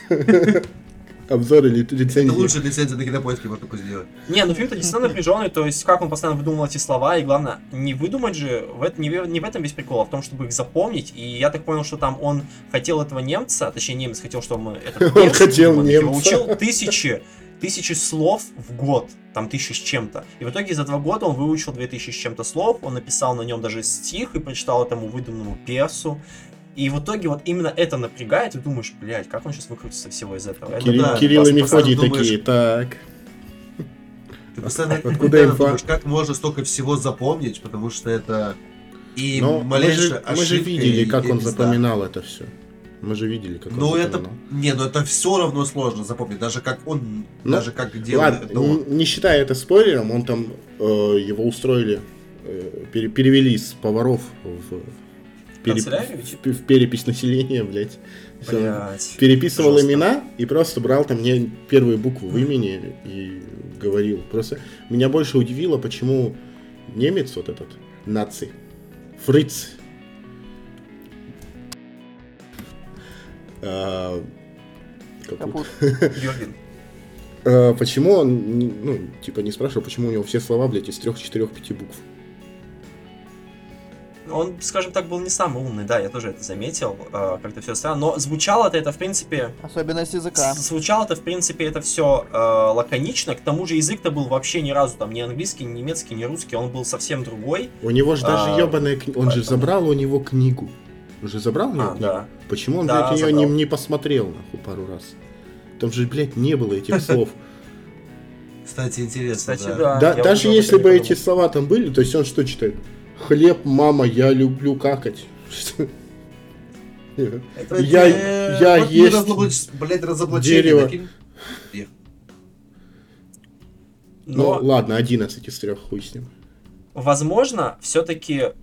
Обзоры ли- Это лицензии. лучше лицензия на кинопоиске можно такое сделать. Не, ну фильм-то действительно напряженный, то есть как он постоянно выдумывал эти слова, и главное, не выдумать же, в это, не, в- не в этом весь прикол, а в том, чтобы их запомнить, и я так понял, что там он хотел этого немца, точнее немец хотел, чтобы мы это Он хотел его немца. учил тысячи, тысячи слов в год, там тысячи с чем-то, и в итоге за два года он выучил две тысячи с чем-то слов, он написал на нем даже стих и прочитал этому выдуманному персу, и в итоге вот именно это напрягает, и думаешь, блядь, как он сейчас выкрутится всего из этого. Это Кирилл, да, Кирилл и Мефодий думаешь- такие, так. Ты постоянно, Откуда инфа? думаешь, как можно столько всего запомнить, потому что это и Но мы малейшая же, мы же ошибка, видели, и- как он запоминал это все. Мы же видели, как Ну он это, запоминал. не, ну это все равно сложно запомнить, даже как он, Ну, даже как делал Ладно, это он. не считая это спойлером, он там э, его устроили, э, пере- перевели с поваров в переп- в- в перепись населения, блядь. Блядь. Переписывал Жестко. имена и просто брал там мне первые буквы в имени и говорил. Просто меня больше удивило, почему немец вот этот, наци, фриц, а, Капут. А, почему он, ну, типа не спрашивал, почему у него все слова, блядь, из трех, четырех, пяти букв. Он, скажем так, был не самый умный, да, я тоже это заметил, э, как-то все странно. Но звучало-то это, в принципе, Особенность языка. звучало-то, в принципе, это все лаконично. К тому же язык-то был вообще ни разу там ни английский, ни немецкий, ни русский, он был совсем другой. У него же даже А, ебаная книга, он же поэтому- забрал у него книгу. Он же забрал у него А, книгу? да. Почему он, Да, блядь, ее не, не посмотрел, нахуй, пару раз? Там же, блядь, не было этих слов. Кстати, интересно, Кстати, да. да. Даже уже если бы эти слова там были, то есть он что читает? Хлеб, мама, я люблю какать. Это, Я- э, я вот есть разоблач- блядь, разоблачение дерево. Ну, Но, ладно, 11 из трех, хуй с ним. Возможно, все-таки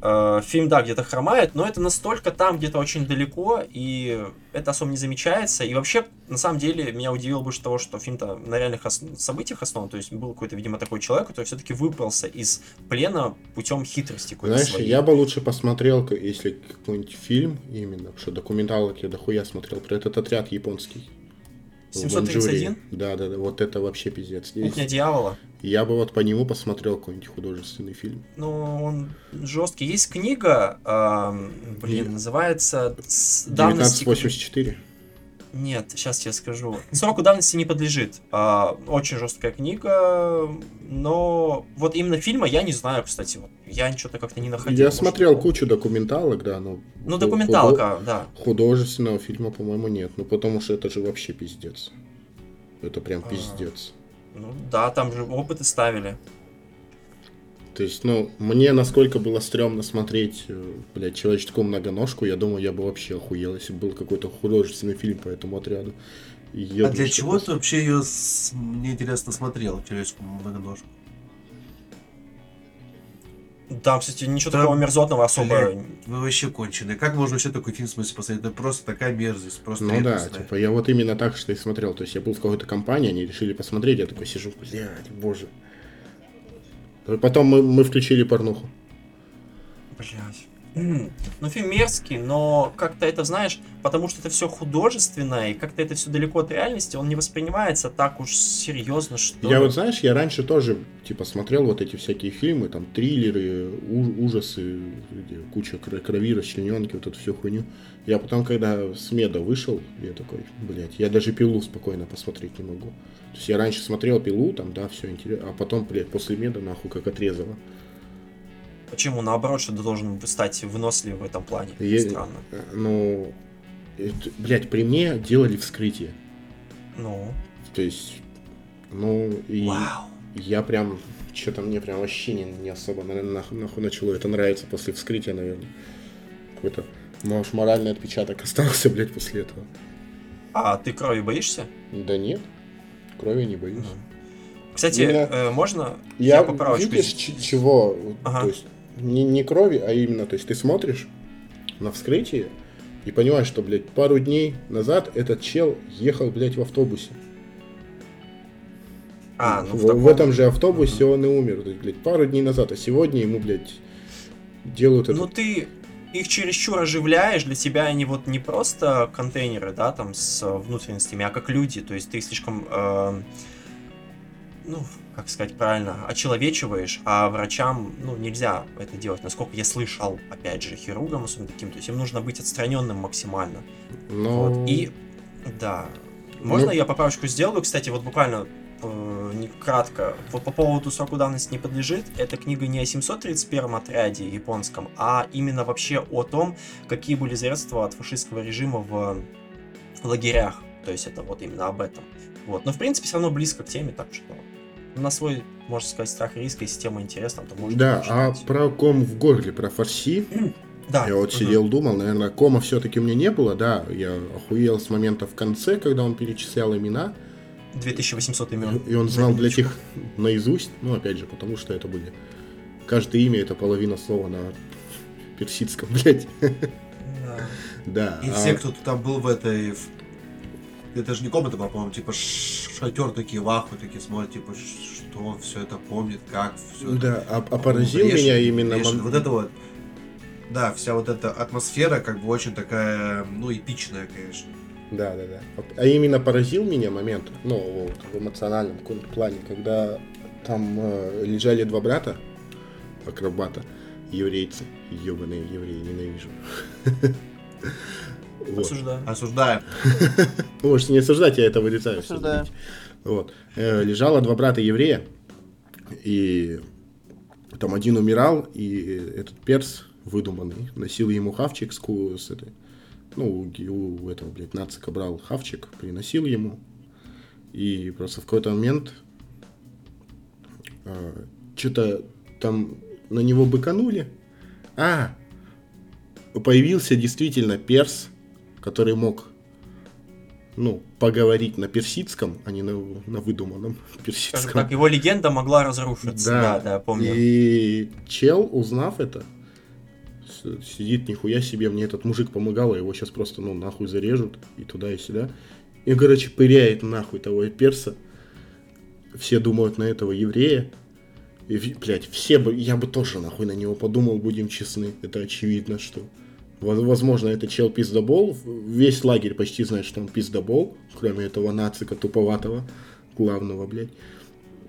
фильм, да, где-то хромает, но это настолько там где-то очень далеко, и это особо не замечается. И вообще, на самом деле, меня удивило больше того, что фильм-то на реальных ос- событиях основан, то есть был какой-то, видимо, такой человек, который все-таки выбрался из плена путем хитрости Знаешь, своей. я бы лучше посмотрел, если какой-нибудь фильм именно, потому что документалок я дохуя смотрел про этот отряд японский. в 731? Манчжурии. Да, да, да, вот это вообще пиздец. Кухня дьявола. Я бы вот по нему посмотрел какой-нибудь художественный фильм. Ну, он жесткий. Есть книга, ам, блин, называется с давности... 1984. Нет, сейчас я скажу. Сроку давности не подлежит. А, очень жесткая книга, но вот именно фильма я не знаю, кстати. Вот. Я ничего-то как-то не находил. Я может, смотрел кучу документалок, да, но... Ну, документалка, да. худо- Художественного фильма, по-моему, нет. Ну, потому что это же вообще пиздец. Это прям А. пиздец. Ну да, там же опыты ставили. То есть, ну, мне насколько было стрёмно смотреть, э, блядь, человеческую многоножку, я думаю, я бы вообще охуел, если бы был какой-то художественный фильм по этому отряду. А Ёбнешь для чего просто. ты вообще ее, мне интересно, смотрел, человеческую многоножку? Там, кстати, ничего Там, такого мерзотного особо... Блядь, Вы вообще конченые. Как можно вообще такой фильм в смысле посмотреть? Это просто такая мерзость, просто Ну да, редкостная. типа, я вот именно так что и смотрел. То есть я был в какой-то компании, они решили посмотреть, я такой сижу, блядь, боже. Потом мы, мы включили порнуху. Блять. Ну, фильм мерзкий, но как-то это, знаешь, потому что это все художественное, и как-то это все далеко от реальности, он не воспринимается так уж серьезно, что Я вот, знаешь, я раньше тоже, типа, смотрел вот эти всякие фильмы, там, триллеры, ужасы, куча кр- крови, расчлененки, вот эту всю хуйню. Я потом, когда с меда вышел, я такой, блядь, я даже пилу спокойно посмотреть не могу. То есть я раньше смотрел пилу, там, да, все интересно, а потом, блядь, после меда, нахуй, как отрезало. Почему, наоборот, что ты должен стать выносливым в этом плане? Я- Странно. э, Ну, это, блядь, при мне делали вскрытие. Ну, То есть, ну, и вау. я прям, что-то мне прям вообще не, не особо на- нахуй, нахуй начало это нравится после вскрытия, наверное. Какой-то, может, моральный отпечаток остался, блядь, после этого. А ты крови боишься? Да нет, крови не боюсь. Кстати, Меня- э, можно Я, поправочку видишь, чего, Ага. то есть, не, не крови, а именно, то есть, ты смотришь на вскрытие и понимаешь, что, блядь, пару дней назад этот чел ехал, блядь, в автобусе. А, ну в, в, таком- в этом же автобусе он и умер, то есть, блядь, пару дней назад, а сегодня ему, блядь, делают это. Ну ты их чересчур оживляешь, для тебя они вот не просто контейнеры, да, там с внутренностями, а как люди, то есть ты их слишком, э, ну, как сказать правильно, очеловечиваешь, а врачам, ну, нельзя это делать, насколько я слышал, опять же, хирургам особенно таким, то есть им нужно быть отстраненным максимально. Но... Вот, и, да, можно Ну- я поправочку сделаю, кстати, вот буквально э, не кратко, вот по поводу сроку давности не подлежит, эта книга не о 731 отряде японском, а именно вообще о том, какие были средства от фашистского режима в лагерях, то есть это вот именно об этом. Вот, но в принципе все равно близко к теме, так что на свой, можно сказать, страх и риск, если тема интересна, то можно Да, а про ком в горле, про фарси, Да, я вот мгм. сидел, думал, наверное, кома все-таки меня не было, да, я охуел с момента в конце, когда он перечислял имена, 2800 имен. и он знал, блядь, минуточку. их наизусть, ну, опять же, потому что это были... Каждое имя это половина слова на персидском, блядь. Да. Да. И а- все, кто там был в этой... в- Это же не комната была, по-моему, типа шатер такие в такие смотрят, типа, что все это помнит, как все Да, а, а поразил меня именно... мом- Вот это вот. Да, вся вот эта атмосфера как бы очень такая, ну, эпичная, конечно. Да, да, да. А именно поразил меня момент, ну, вот, в эмоциональном каком-то плане, когда там э, лежали два брата, акробата, еврейцы, ебаные евреи, ненавижу. Вот. Осуждаю. Осуждаем. Вы можете не осуждать, я это Осуждаю. забейте. Вот. Э, лежало два брата еврея, и там один умирал, и этот перс выдуманный носил ему хавчик с, с этой, ну, у, у этого, блядь, нацика брал хавчик, приносил ему, и просто в какой-то момент что-то там на него быканули. А, появился действительно перс, который мог ну, поговорить на персидском, а не на, на выдуманном Скажем персидском. так, его легенда могла разрушиться. Да, да, помню. И чел, узнав это, сидит, нихуя себе, мне этот мужик помогал, а его сейчас просто, ну, нахуй зарежут, и туда, и сюда. И, короче, пыряет нахуй того перса. Все думают на этого еврея. И, блядь, все бы, я бы тоже нахуй на него подумал, будем честны. Это очевидно, что... Воз- Возможно, это чел пиздобол. Весь лагерь почти знает, что он пиздобол, кроме этого нацика туповатого, главного, блядь.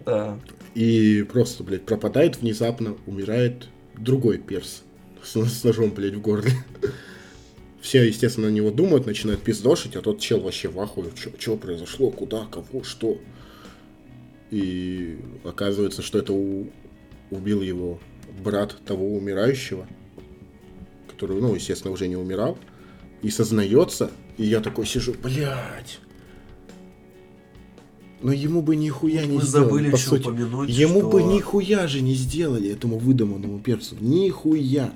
Да. И просто, блядь, пропадает внезапно, умирает другой перс с, с ножом, блядь, в горле. Все, естественно, на него думают, начинают пиздошить, а тот чел вообще в ахуе. Что произошло, куда, кого, что? И оказывается, что это у- убил его брат того умирающего, который, ну, естественно, уже не умирал, и сознается, и я такой сижу, блядь. Но ему бы нихуя не Мы сделали, забыли по сути. упомянуть, Ему что... бы нихуя же не сделали этому выдуманному перцу. Нихуя.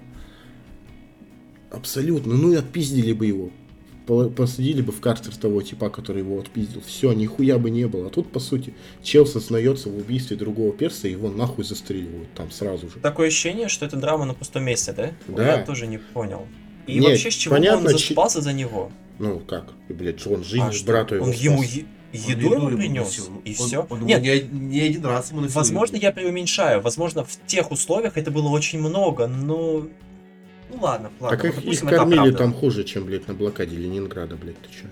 Абсолютно. Ну и отпиздили бы его. По- Посадили бы в карцер того типа, который его отпиздил. Все, нихуя бы не было. А тут, по сути, чел сознается в убийстве другого перса, и его нахуй застреливают там сразу же. Такое ощущение, что это драма на пустом месте, да? Да. Я тоже не понял. И Нет, вообще, с чего понятно, он заступался за него? Ну как? И, Блядь, он жизнь А что, брату его он ему спас. е- Он еду ему ему принес, и Он- все? Он, ему Нет, не, не один раз ему возможно, еду. я преуменьшаю. Возможно, в тех условиях это было очень много, но... Ну ладно, ладно. Так их, их кормили там хуже, чем, блядь, на блокаде Ленинграда, блядь, ты чё?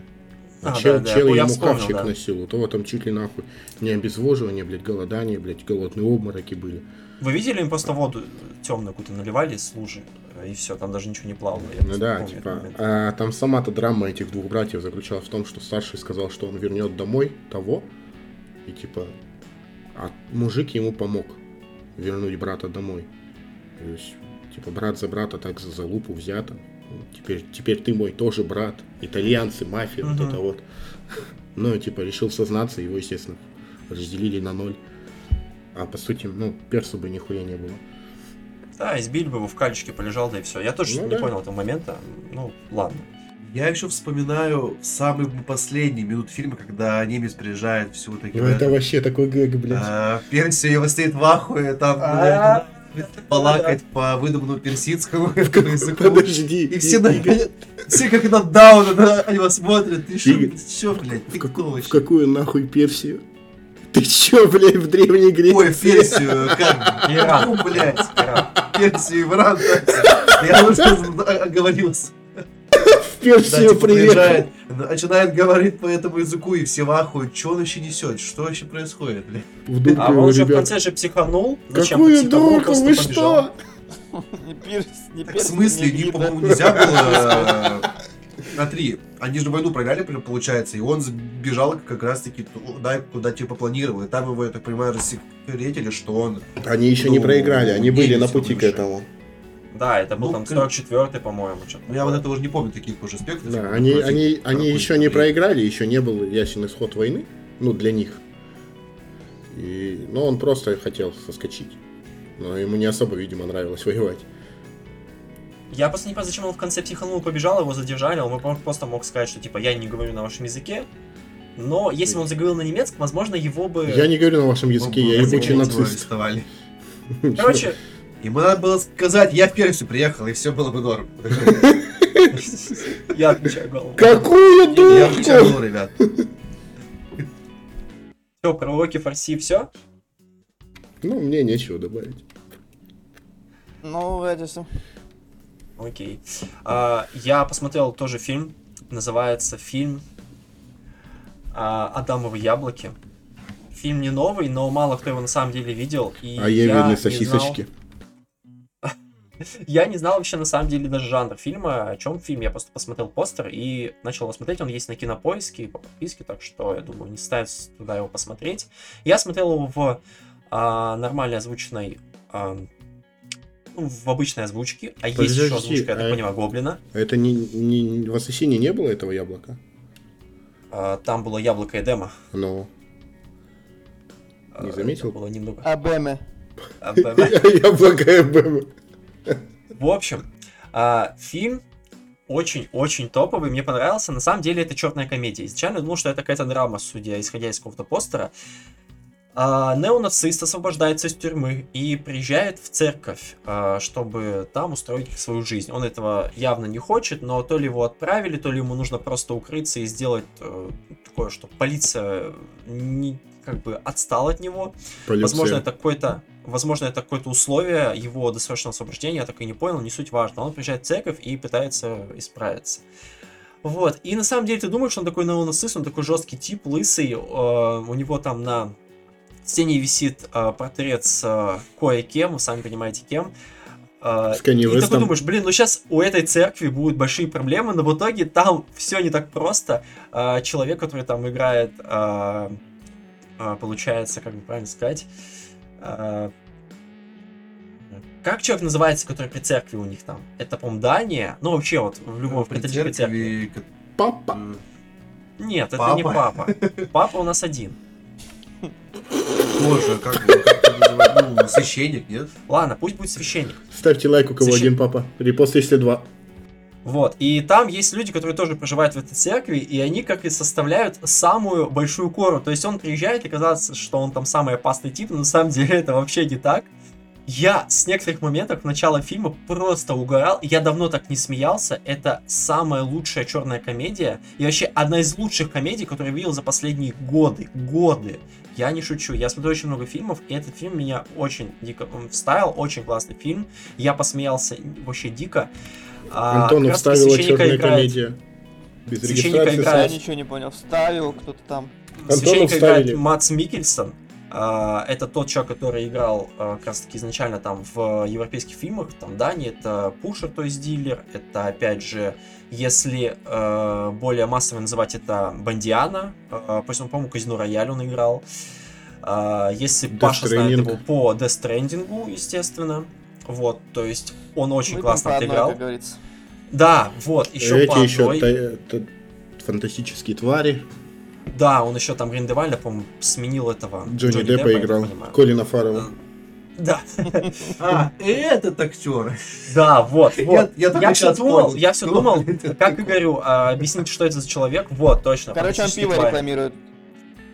А, А, чел, да, да, чел я ему вспомнил, хавчик да. носил, у того там чуть ли нахуй не обезвоживание, блядь, голодание, блядь, голодные обмороки были. Вы видели, им просто воду темную какую-то наливали с лужи, и все, там даже ничего не плавало. Ну да, помню типа, а там сама-то драма этих двух братьев заключалась в том, что старший сказал, что он вернет домой того, и типа, а мужик ему помог вернуть брата домой. То есть, типа, брат за брата так за залупу взято. Теперь, теперь ты мой тоже брат. Итальянцы, мафия, вот Мгм. это вот. Ну, типа, решил сознаться, его, естественно, разделили на ноль. А по сути, ну, персу бы нихуя не было. Да, избили бы его в кальчике, полежал, да и все. Я тоже Ну не да. понял этого момента. Ну, ладно. Я еще вспоминаю самый последний минут фильма, когда немец приезжает, все вот такие... Ну, это вообще такой гэг, блядь. А, Персия его стоит в ахуе, там, А, блядь, балакать по выдуманному персидскому языку. Подожди. И все, на... все как на дауна на него смотрят. Ты что, что, блядь, ты как- кто в вообще? какую нахуй Персию? Ты чё, блядь, в Древней Греции? Ой, Персию, как? Иран. Ну, блядь. Иран. Персию, Иран. Я уже оговорился. В Да, Персию типа, приезжает, приехал. начинает говорить по этому языку, и все в ахуе. Что он еще несет? Что вообще происходит, блядь? В дурку А он же в конце же психанул. Зачем Какую психанул, дурку, просто вы побежал. что? Не пирс, не В перс, смысле, не не, по-моему, нельзя было... э, Смотри, они же войну проиграли, получается, и он сбежал как раз-таки туда, куда типа планировал. И там его, я так понимаю, рассекретили, что он... Они еще не Ну, проиграли, они были на пути к этому. Да, это был Ну, там как- 44-й, по-моему, что-то. Ну, я вот этого уже не помню, таких уже аспектов. Да, они, Против они, они еще не проиграли, еще не был ясен исход войны, ну, для них. И, но он просто хотел соскочить. Но ему не особо, видимо, нравилось воевать. Я просто не понимаю, зачем он в конце психанул, побежал, его задержали, он бы просто мог сказать, что типа я не говорю на вашем языке. Но если бы он заговорил на немецком, возможно, его бы... Я не говорю на вашем языке, я Его ебучий нацист. Короче, Ему надо было сказать, я в Персию приехал, и все было бы норм. я отвечаю голову. Какую Я отвечаю, дурку! ну, ребят. Все, про уроки фарси, все. Ну, мне нечего добавить. Ну, Эдисон. Окей. А, я посмотрел тоже фильм. Называется фильм а, «Адамовы яблоки». Фильм не новый, но мало кто его на самом деле видел. И А я я не сосисочки. знал- я не знал вообще на самом деле даже жанр фильма, о чем фильм. Я просто посмотрел постер и начал его смотреть. Он есть на кинопоиске и по подписке, так что я думаю, не стоит туда его посмотреть. Я смотрел его в а, нормальной озвученной а, ну, в обычной озвучке, а есть еще Подожди, озвучка, я так а- понимаю, Гоблина. Это не, не в ассасине не было этого яблока? А, Там было яблоко Эдема. Ну. Не А, заметил? это было немного. Абеме. А, Яблоко БМ. В общем, а, фильм очень-очень топовый, мне понравился. На самом деле это черная комедия. Изначально думал, что это какая-то драма, судя исходя из какого-то постера. А, неонацист освобождается из тюрьмы и приезжает в церковь, а, чтобы там устроить свою жизнь. Он этого явно не хочет, но то ли его отправили, то ли ему нужно просто укрыться и сделать э, такое, что полиция не, как бы отстала от него. Возможно, Полиция. это какое-то, возможно, это какое-то условие его досрочного освобождения, я так и не понял, не суть важно. Он приезжает в церковь и пытается исправиться. Вот. И на самом деле ты думаешь, что он такой неонацист, он такой жесткий тип, лысый. э, у него там на стене висит э, портрет с э, кое-кем, вы сами понимаете кем. Э, С и такой Вестом. думаешь, блин, ну сейчас у этой церкви будут большие проблемы, но в итоге там все не так просто. Э, человек, который там играет, э, э, получается, как бы правильно сказать, э, как человек называется, который при церкви у них там? Это, по-моему, Дания. Ну, вообще, вот в любом При католической церкви. церкви... Папа. Нет, это не Папа? папа. Папа у нас один. Боже, как как? Ну, священник, нет? Ладно, пусть будет священник. Ставьте лайк, у кого Священ- один папа. Репост, если два. Вот. И там есть люди, которые тоже проживают в этой церкви, и они как и составляют самую большую кору. То есть он приезжает, и казалось, что он там самый опасный тип, но на самом деле это вообще не так. Я с некоторых моментов начала фильма просто угорал. Я давно так не смеялся. Это самая лучшая черная комедия. И вообще одна из лучших комедий, которые я видел за последние годы. Годы. Я не шучу. Я смотрю очень много фильмов, и этот фильм меня очень дико вставил. Очень классный фильм. Я посмеялся вообще дико. А, Антону вставила священника черная играет- комедия. Без Священника регистрации. играет- Я ничего не понял. Вставил кто-то там. Антону Священника играет вставили. Мац Микельсон. А, Это тот человек, который играл а, как раз таки изначально там в европейских фильмах, там Дани, это Пушер, то есть дилер, это опять же, если э, более массово называть это Бандиана, э, по по-моему, Казино Рояль он играл. А, Если Death Паша знает Stranding. его по Death Stranding, естественно. Вот, то есть он очень Ну, классно по одной, отыграл. как говорится. Да, вот, еще по Эти еще одной. та- та- фантастические твари. Да, он еще там Гриндевальда, по-моему, сменил этого. Джонни, Деппа, Деппа так играл. Колина Фаррелла. Да, А, этот актер. да, вот, вот. Я, я, Я все думал, я все думал, как Игорю а, объяснить, что это за человек. Вот, точно. Короче, он пиво рекламирует.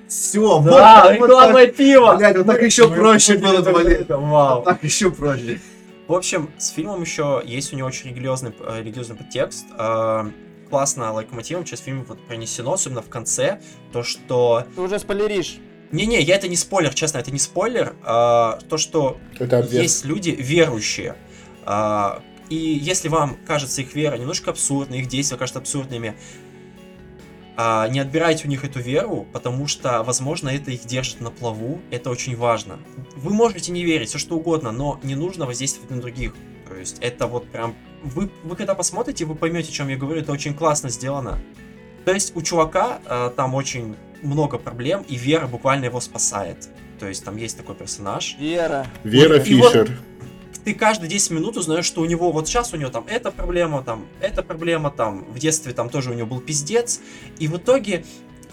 Все, Да, вот, рекламное пиво! Блядь, вот так еще проще было блин. Вау. Так еще проще. В общем, с фильмом еще есть у него очень религиозный, э, религиозный подтекст. Э, Классно локомотивом через фильм вот пронесено, особенно в конце, то, что Ты уже спойлеришь. Не-не, я это не спойлер, честно, это не спойлер. а, то, что Это есть люди верующие. а, и если вам кажется их вера немножко абсурдной, их действия кажутся абсурдными, а, не отбирайте у них эту веру, потому что, возможно, это их держит на плаву, это очень важно. Вы можете не верить, все что угодно, но не нужно воздействовать на других. То есть это вот прям... Вы, вы когда посмотрите, вы поймете, о чем я говорю, это очень классно сделано. То есть у чувака а, там очень много проблем, и вера буквально его спасает. То есть там есть такой персонаж, Вера. Вера И вот- Фишер. Ты каждые 10 минут узнаешь, что у него вот сейчас у него там эта проблема, там эта проблема, там в детстве там тоже у него был пиздец. И в итоге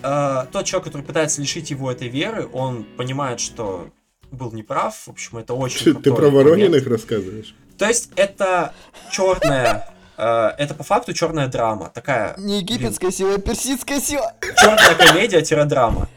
э, тот человек, который пытается лишить его этой веры, он понимает, что был неправ. В общем, это очень Ты, про момент. Ворониных рассказываешь? То есть это черная, э, это по факту черная драма, такая Не египетская сила, а персидская сила. черная комедия-драма.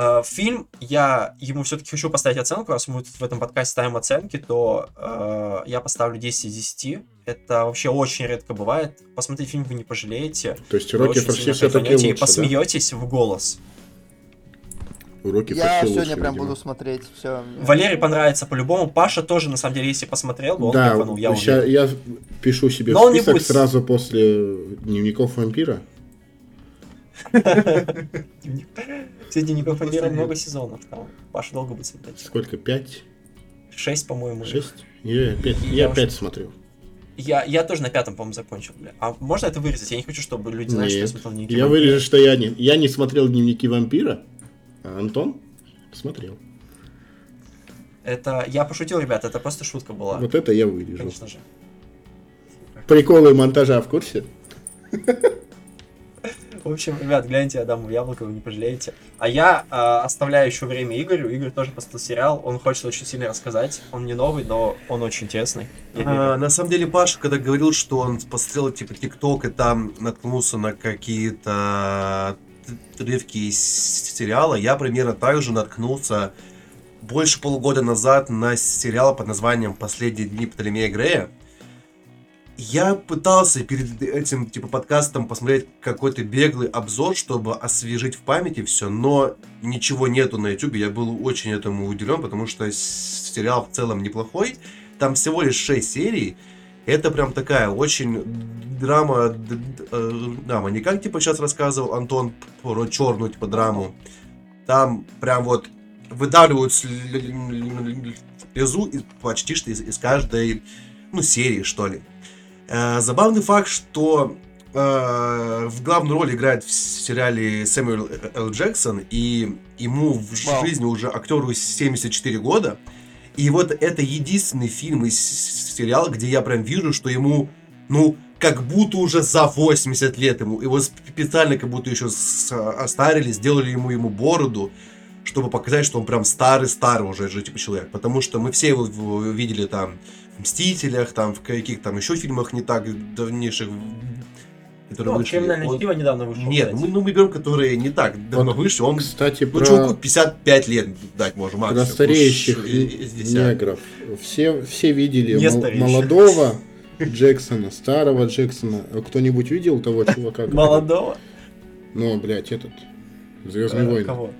Э, Фильм, я ему все-таки хочу поставить оценку, раз мы тут в этом подкасте ставим оценки, то э, я поставлю 10 из 10. Это вообще очень редко бывает. Посмотреть фильм вы не пожалеете. То есть уроки фарси сильно все-таки кайфанете и лучше, да? посмеетесь в голос. Уроки Я сегодня лучше, прям видимо. буду смотреть. Все. Валерий понравится по-любому. Паша тоже, на самом деле, если посмотрел, он Да, кайфанул, я ща- я пишу себе Но в он не список будет. сразу после дневников вампира. Все дневников Вампира много сезонов. Там Паша долго будет смотреть. Сколько? Пять? Шесть, по-моему. Шесть? Я пять, Я пять смотрел. Я, я тоже на пятом, по-моему, закончил, бля. А можно это вырезать? Я не хочу, чтобы люди знали, что я смотрел дневники Я вампира. вырежу, что я не, я не смотрел дневники вампира, а Антон смотрел. Это я пошутил, ребят, это просто шутка была. Вот это я вырежу. Конечно же. Приколы монтажа в курсе? В общем, ребят, гляньте Адаму Яблоко, вы не пожалеете. А я а, оставляю еще время Игорю. Игорь тоже посмотрел сериал. Он хочет очень сильно рассказать. Он не новый, но он очень интересный. А, на самом деле, Паша, когда говорил, что он посмотрел типа ТикТок и там наткнулся на какие-то отрывки из сериала, я примерно так же наткнулся больше полугода назад на сериал под названием «Последние дни Птолемея Грея». Я пытался перед этим типа подкастом посмотреть какой-то беглый обзор, чтобы освежить в памяти все, но ничего нету на YouTube. Я был очень этому удивлен, потому что сериал в целом неплохой. Там всего лишь 6 серий. Это прям такая очень драма, э, драма. Не как типа сейчас рассказывал Антон про черную типа драму. Там прям вот выдавливают слезу почти что из, из каждой ну, серии, что ли. Э, забавный факт, что э, в главную роль играет в сериале Сэмюэл Л. Джексон, и ему в Вау. жизни уже актеру 74 года. И вот это единственный фильм из сериала, где я прям вижу, что ему, ну, как будто уже за 80 лет ему. Его специально как будто еще остарили, сделали ему ему бороду, чтобы показать, что он прям старый-старый уже же, типа, человек. Потому что мы все его видели там «Мстителях», там в каких-то там еще фильмах не так давнейших, которые Ну, вышли. криминальное Он- чтиво недавно вышло. Нет, кстати. мы, ну, мы берем, которые не так давно Вот, вышли. Он, Кстати, ну, про, чуваку 55 лет дать про максимум. стареющих Уж а. негров. Все, все видели Не молодого Джексона, старого Джексона. Кто-нибудь видел того чувака? Молодого? Ну, блядь, этот. Звездные Э, войны. Кого?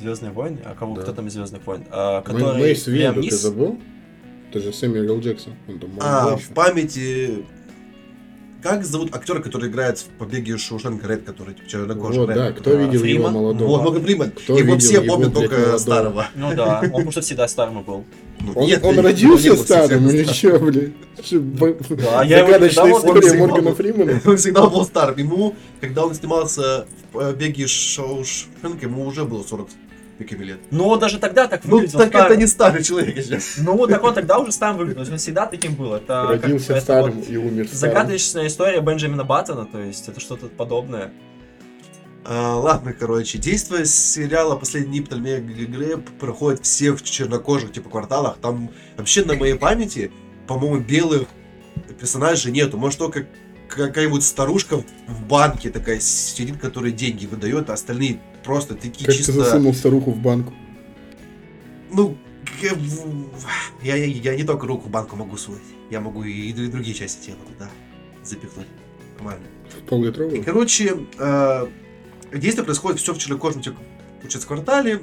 Звездные войны? А кого? Кто там из Звездных войн? А, который Мейс Винду, ты забыл? Это же Сэмюэл. Джексон. Он там А, в памяти... Как зовут актера, который играет в «Побеге из Шоушенка Ред», который типа, чернокожий Вот, Ред? да, кто А, видел его Фриман? молодого? Вот, Морган Фриман. Кто его видел все его, помнят только молодого? старого. Ну да, он потому что всегда старым был. Ну, Он, нет, он родился не был старым или что, блин? Да, я его Загадочная история он всегда Моргана был- Фримена. Он всегда был старым. Ему, когда он снимался в «Побеге из Шоушенка», ему уже было 40 с пиками лет. Ну, даже тогда так Ну, выглядел так старым. это не старый человек еще. Ну, так он тогда уже старым выглядел. Он всегда таким был. Это как- Родился это старым вот и умер старым. Загадочная история Бенджамина Баттона, то есть это что-то подобное. А, ладно, короче, действие сериала «Последние дни Птолемея Грея» проходит все в чернокожих типа кварталах. Там вообще на моей памяти, по-моему, белых персонажей нету. Может, только какая-нибудь старушка в банке такая сидит, которая деньги выдает, а остальные просто такие Как ты чисто... засунул старуху в банку? Ну, я, я, я не только руку в банку могу сунуть. Я могу и, и другие части тела туда запихнуть. Нормально. Поллитровую? короче, э, действие происходит все в чернокожем типа, получается, квартале,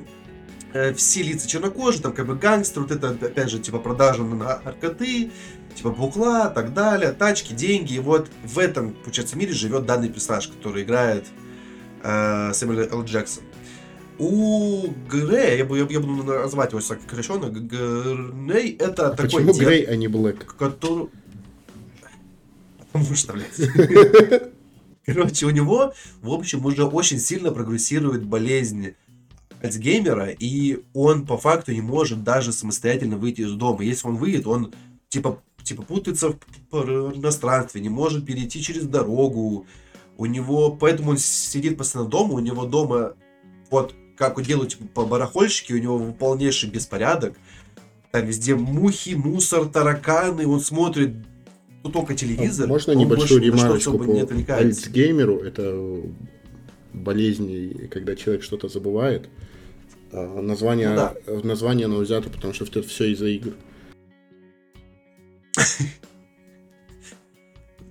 э, все лица чернокожие, там как бы гангстеры, вот это, опять же, типа продажа на наркоты, типа бухла, так далее, тачки, деньги. И вот в этом, получается, мире живет данный персонаж, который играет э, Сэмюэл Л. Джексон. У Грея, я, бу- я, я буду называть его сокращенно, Грей это такой Почему дед, Грей, а не Блэк? который... Потому что, блядь. Короче, у него, в общем, уже очень сильно прогрессирует болезнь Альцгеймера, и он по факту не может даже самостоятельно выйти из дома. Если он выйдет, он типа, типа путается в пространстве, не может перейти через дорогу. У него, поэтому он сидит постоянно дома, у него дома, вот как делают типа, по барахольщике, у него полнейший беспорядок. Там везде мухи, мусор, тараканы, он смотрит ну, только телевизор. Можно небольшую ремарочку не по. Альцгеймеру? Это болезнь, когда человек что-то забывает. А Название, Ну да. название оно взято, потому что это все из-за игр.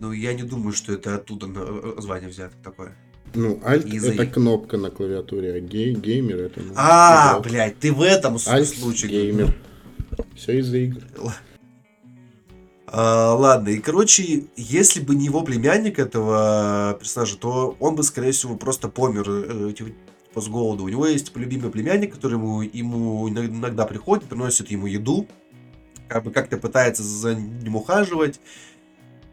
Ну, я не думаю, что это оттуда на- название взято такое. Ну, Из-за это кнопка на клавиатуре, а гей, геймер это... Ну, А, игрок. блядь, ты в этом Альт случае. геймер. Все из-за игр. А, ладно, и короче, если бы не его племянник этого персонажа, то он бы, скорее всего, просто помер э, типа, типа, с голоду. У него есть любимый племянник, который ему, ему иног- иногда приходит, приносит ему еду, как бы как-то пытается за ним ухаживать.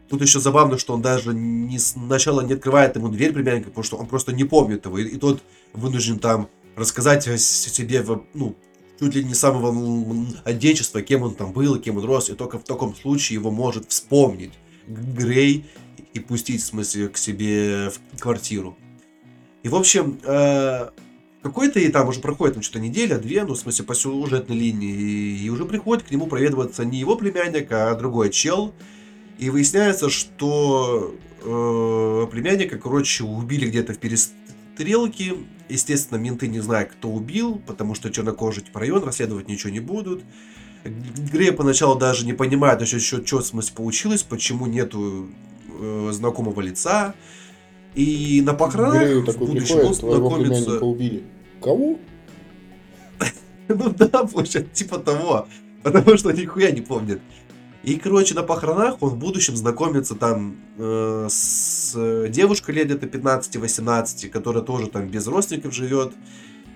Тут еще забавно, что он даже не сначала не открывает ему дверь племянника, потому что он просто не помнит его. И, и тот вынужден там рассказать себе, ну, чуть ли не самого м, отечества, кем он там был, кем он рос, и только в таком случае его может вспомнить Грей и пустить, в смысле, к себе в квартиру. И, в общем, э, какой-то и там уже проходит там что-то неделя, две, ну, в смысле, по сюжетной линии, и, и уже приходит к нему проведываться не его племянник, а другой чел, и выясняется, что э, племянника, короче, убили где-то в перестрелке. Естественно, менты не знают, кто убил, потому что чернокожий типа район расследовать ничего не будут. Грей поначалу даже не понимает еще, еще что в смысле получилось, почему нету э, знакомого лица. И на похоронах в будущем он знакомится... племянника убили. Кого? Ну да, получается, типа того. Потому что нихуя не помнит. И, короче, на похоронах он в будущем знакомится там э, с э, девушкой лет где-то 15-18, которая тоже там без родственников живет.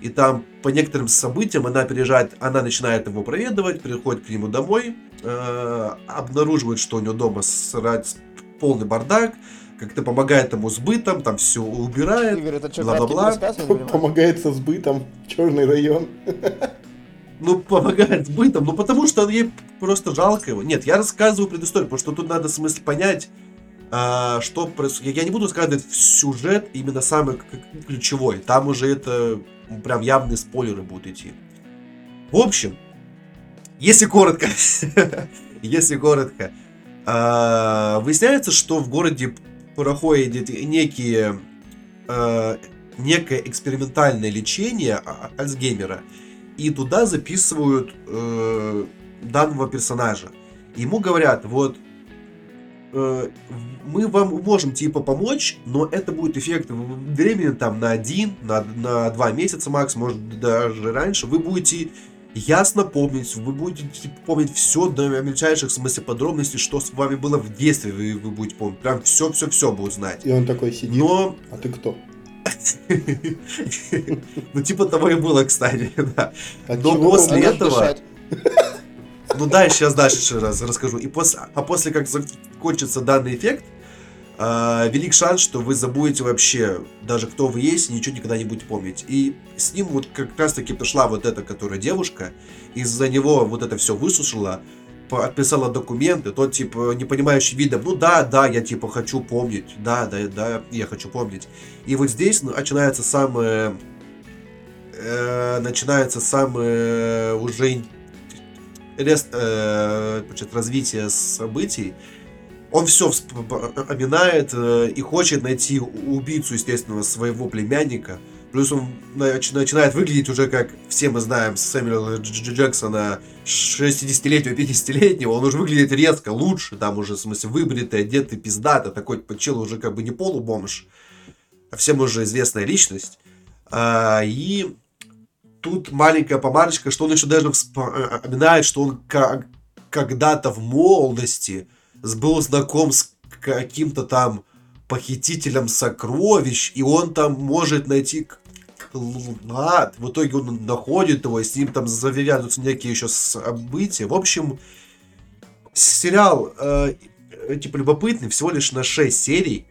И там по некоторым событиям она переезжает, она начинает его проведывать, приходит к нему домой, э, обнаруживает, что у него дома срать полный бардак, как-то помогает ему с бытом, там все убирает. Игорь, это что, бла-бла-бла. Помогает со сбытом. Черный район. Ну, помогает с бытом, ну потому что ей просто жалко его. Нет, я рассказываю предысторию, потому что тут надо смысл понять, а, что происходит. Я не буду рассказывать сюжет именно самый ключевой. Там уже это прям явные спойлеры будут идти. В общем, если коротко, если коротко, а, выясняется, что в городе проходят некие а, некое экспериментальное лечение а- Альцгеймера, и туда записывают э, данного персонажа. Ему говорят, вот э, мы вам можем типа помочь, но это будет эффект времени там на один, на, на два месяца макс, может даже раньше. Вы будете ясно помнить, вы будете типа, помнить все до мельчайших в смысле подробностей, что с вами было в детстве, вы, вы будете помнить. Прям все-все-все будут знать. И он такой сидит. Но А ты кто? ну, типа того и было, кстати, да. Но после этого-. Ну да, сейчас дальше раз расскажу. И после, а после как закончится данный эффект, велик шанс, что вы забудете вообще даже кто вы есть, и ничего никогда не будете помнить. И с ним вот как раз таки пришла вот эта, которая девушка, из-за него вот это все высушила, по- подписала документы, тот типа не понимающий видом, ну да, да, я типа хочу помнить, да, да, да, я хочу помнить. И вот здесь начинается самое, э, начинается самое уже рез- э, развитие событий, он все вспоминает э, и хочет найти убийцу, естественно, своего племянника. Плюс он нач- начинает выглядеть уже как все мы знаем Сэмюэла Дж- Дж- Джексона 60-летнего, 50-летнего. Он уже выглядит резко лучше, там уже, в смысле, выбритый, одетый, пиздато. Такой чел уже как бы не полубомж, а всем уже известная личность. А, и тут маленькая помарочка, что он еще даже вспоминает, что он когда-то в молодости был знаком с каким-то там похитителем сокровищ, и он там может найти клад. В итоге он находит его, и с ним там завязываются некие еще события. В общем, сериал э, типа любопытный, всего лишь на 6 серий.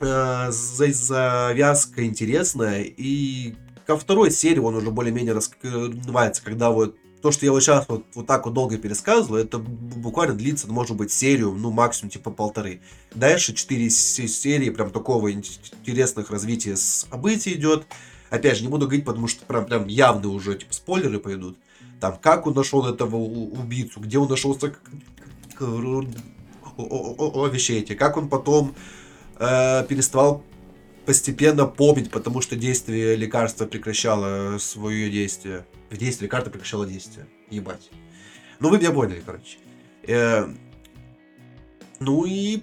Э, за- завязка интересная, и ко второй серии он уже более-менее раскрывается, когда вот то, что я вот сейчас вот, вот так вот долго пересказываю, это бу- буквально длится, может быть, серию, ну, максимум, типа, полторы. Дальше четыре се- серии прям такого ин- интересных развития событий идет. Опять же, не буду говорить, потому что прям, прям явно уже, типа, спойлеры пойдут. Там, как он нашел этого убийцу, где он нашел сок- к- о- о- о- о- вещи эти, как он потом э, переставал постепенно помнить, потому что действие лекарства прекращало свое действие. В действие лекарства прекращало действие. Ебать. Ну, вы меня поняли, короче. Э, ну и,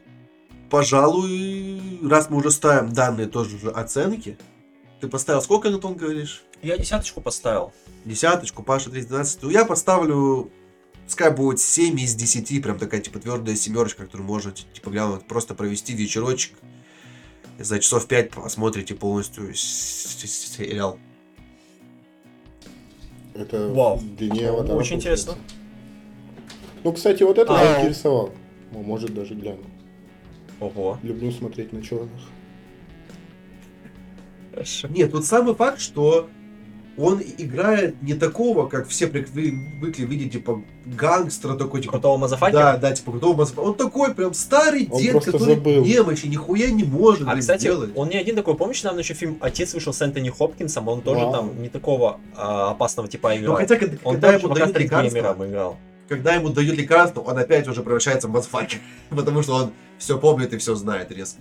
пожалуй, раз мы уже ставим данные тоже же оценки, ты поставил сколько, Антон, говоришь? Я десяточку поставил. Десяточку, Паша 312. Ну, я поставлю, пускай будет 7 из 10, прям такая, типа, твердая семерочка, которую можно, типа, глянуть, просто провести вечерочек. За часов 5 посмотрите полностью сериал. Это Вау. длиннее аватара. Очень получается. интересно. Ну, кстати, вот это А. меня интересовало. Ну, может, даже гляну. Ого. Люблю смотреть на черных. Хорошо. Нет, тут самый факт, что он играет не такого, как все привыкли видеть, типа, гангстера такой, типа, Крутого Да, мазафакера? да, типа крутого мазафа- Он такой прям старый Он дед, который забыл. немощи, нихуя не может А, блин, кстати, сделать. он не один такой, помнишь, недавно еще фильм «Отец» вышел с Энтони Хопкинсом, он тоже Вау. там не такого а, опасного типа Ну, играл. хотя, когда, он когда ему дают лекарство, играл. когда ему дают лекарство, он опять уже превращается в мазфакер. Потому что он все помнит и все знает резко.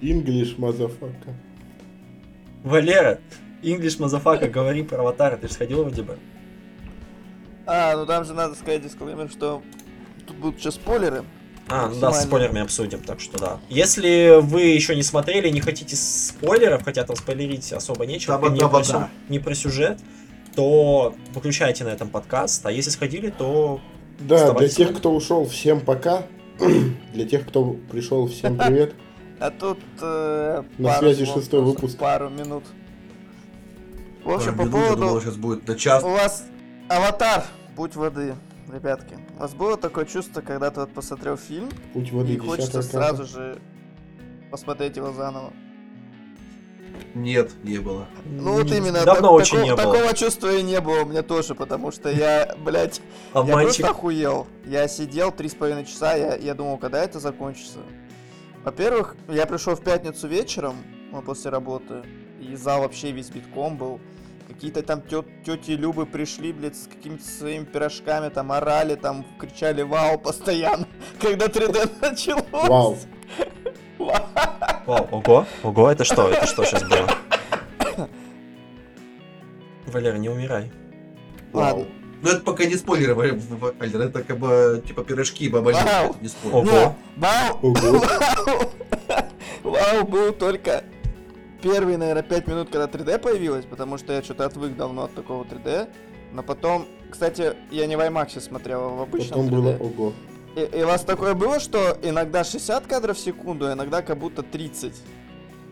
English, motherfucker. Валера, English motherfucker, говори про аватара, ты же сходил вроде бы. А, ну там же надо сказать дисклеймер, что тут будут сейчас спойлеры. А, ну да, с спойлерами обсудим, так что да. Если вы еще не смотрели, не хотите спойлеров, хотя там спойлерить особо нечего, Там не, одна про сю- не про сюжет, то выключайте на этом подкаст, а если сходили, то Да, для тех, кто ушел, всем пока. Для тех, кто пришел, всем привет. А тут э, На пару связи шестой выпуск. Пару минут. В общем, Пару по минут, я думал, поводу... сейчас будет на час. У вас аватар, путь воды, ребятки. У вас было такое чувство, когда ты вот посмотрел фильм, Путь воды и хочется 10 сразу же посмотреть его заново. Нет, не было. Ну вот именно, давно так- очень такого, не было. такого чувства и не было у меня тоже, потому что я, блядь, я Обманчик. просто охуел. Я сидел три с половиной часа, я, я думал, когда это закончится. Во-первых, я пришел в пятницу вечером после работы, и зал вообще весь битком был. Какие-то там тети Любы пришли, блядь, с какими-то своими пирожками, там орали, там кричали «Вау!» постоянно, когда 3D началось. Вау. Вау. Вау, ого, ого, это что, это что сейчас было? Валера, не умирай. Ладно. Вау. Но это пока не спойлеры, Валер, это как бы типа пирожки бабали, Вау. это не спойлер. Ого. Вау! Ого. Вау! Вау был только первые, наверное, 5 минут, когда 3D появилось, потому что я что-то отвык давно от такого 3D. Но потом, кстати, я не в IMAX смотрел, а в обычном Потом было 3D. ого. И, и у вас такое было, что иногда 60 кадров в секунду, а иногда как будто 30?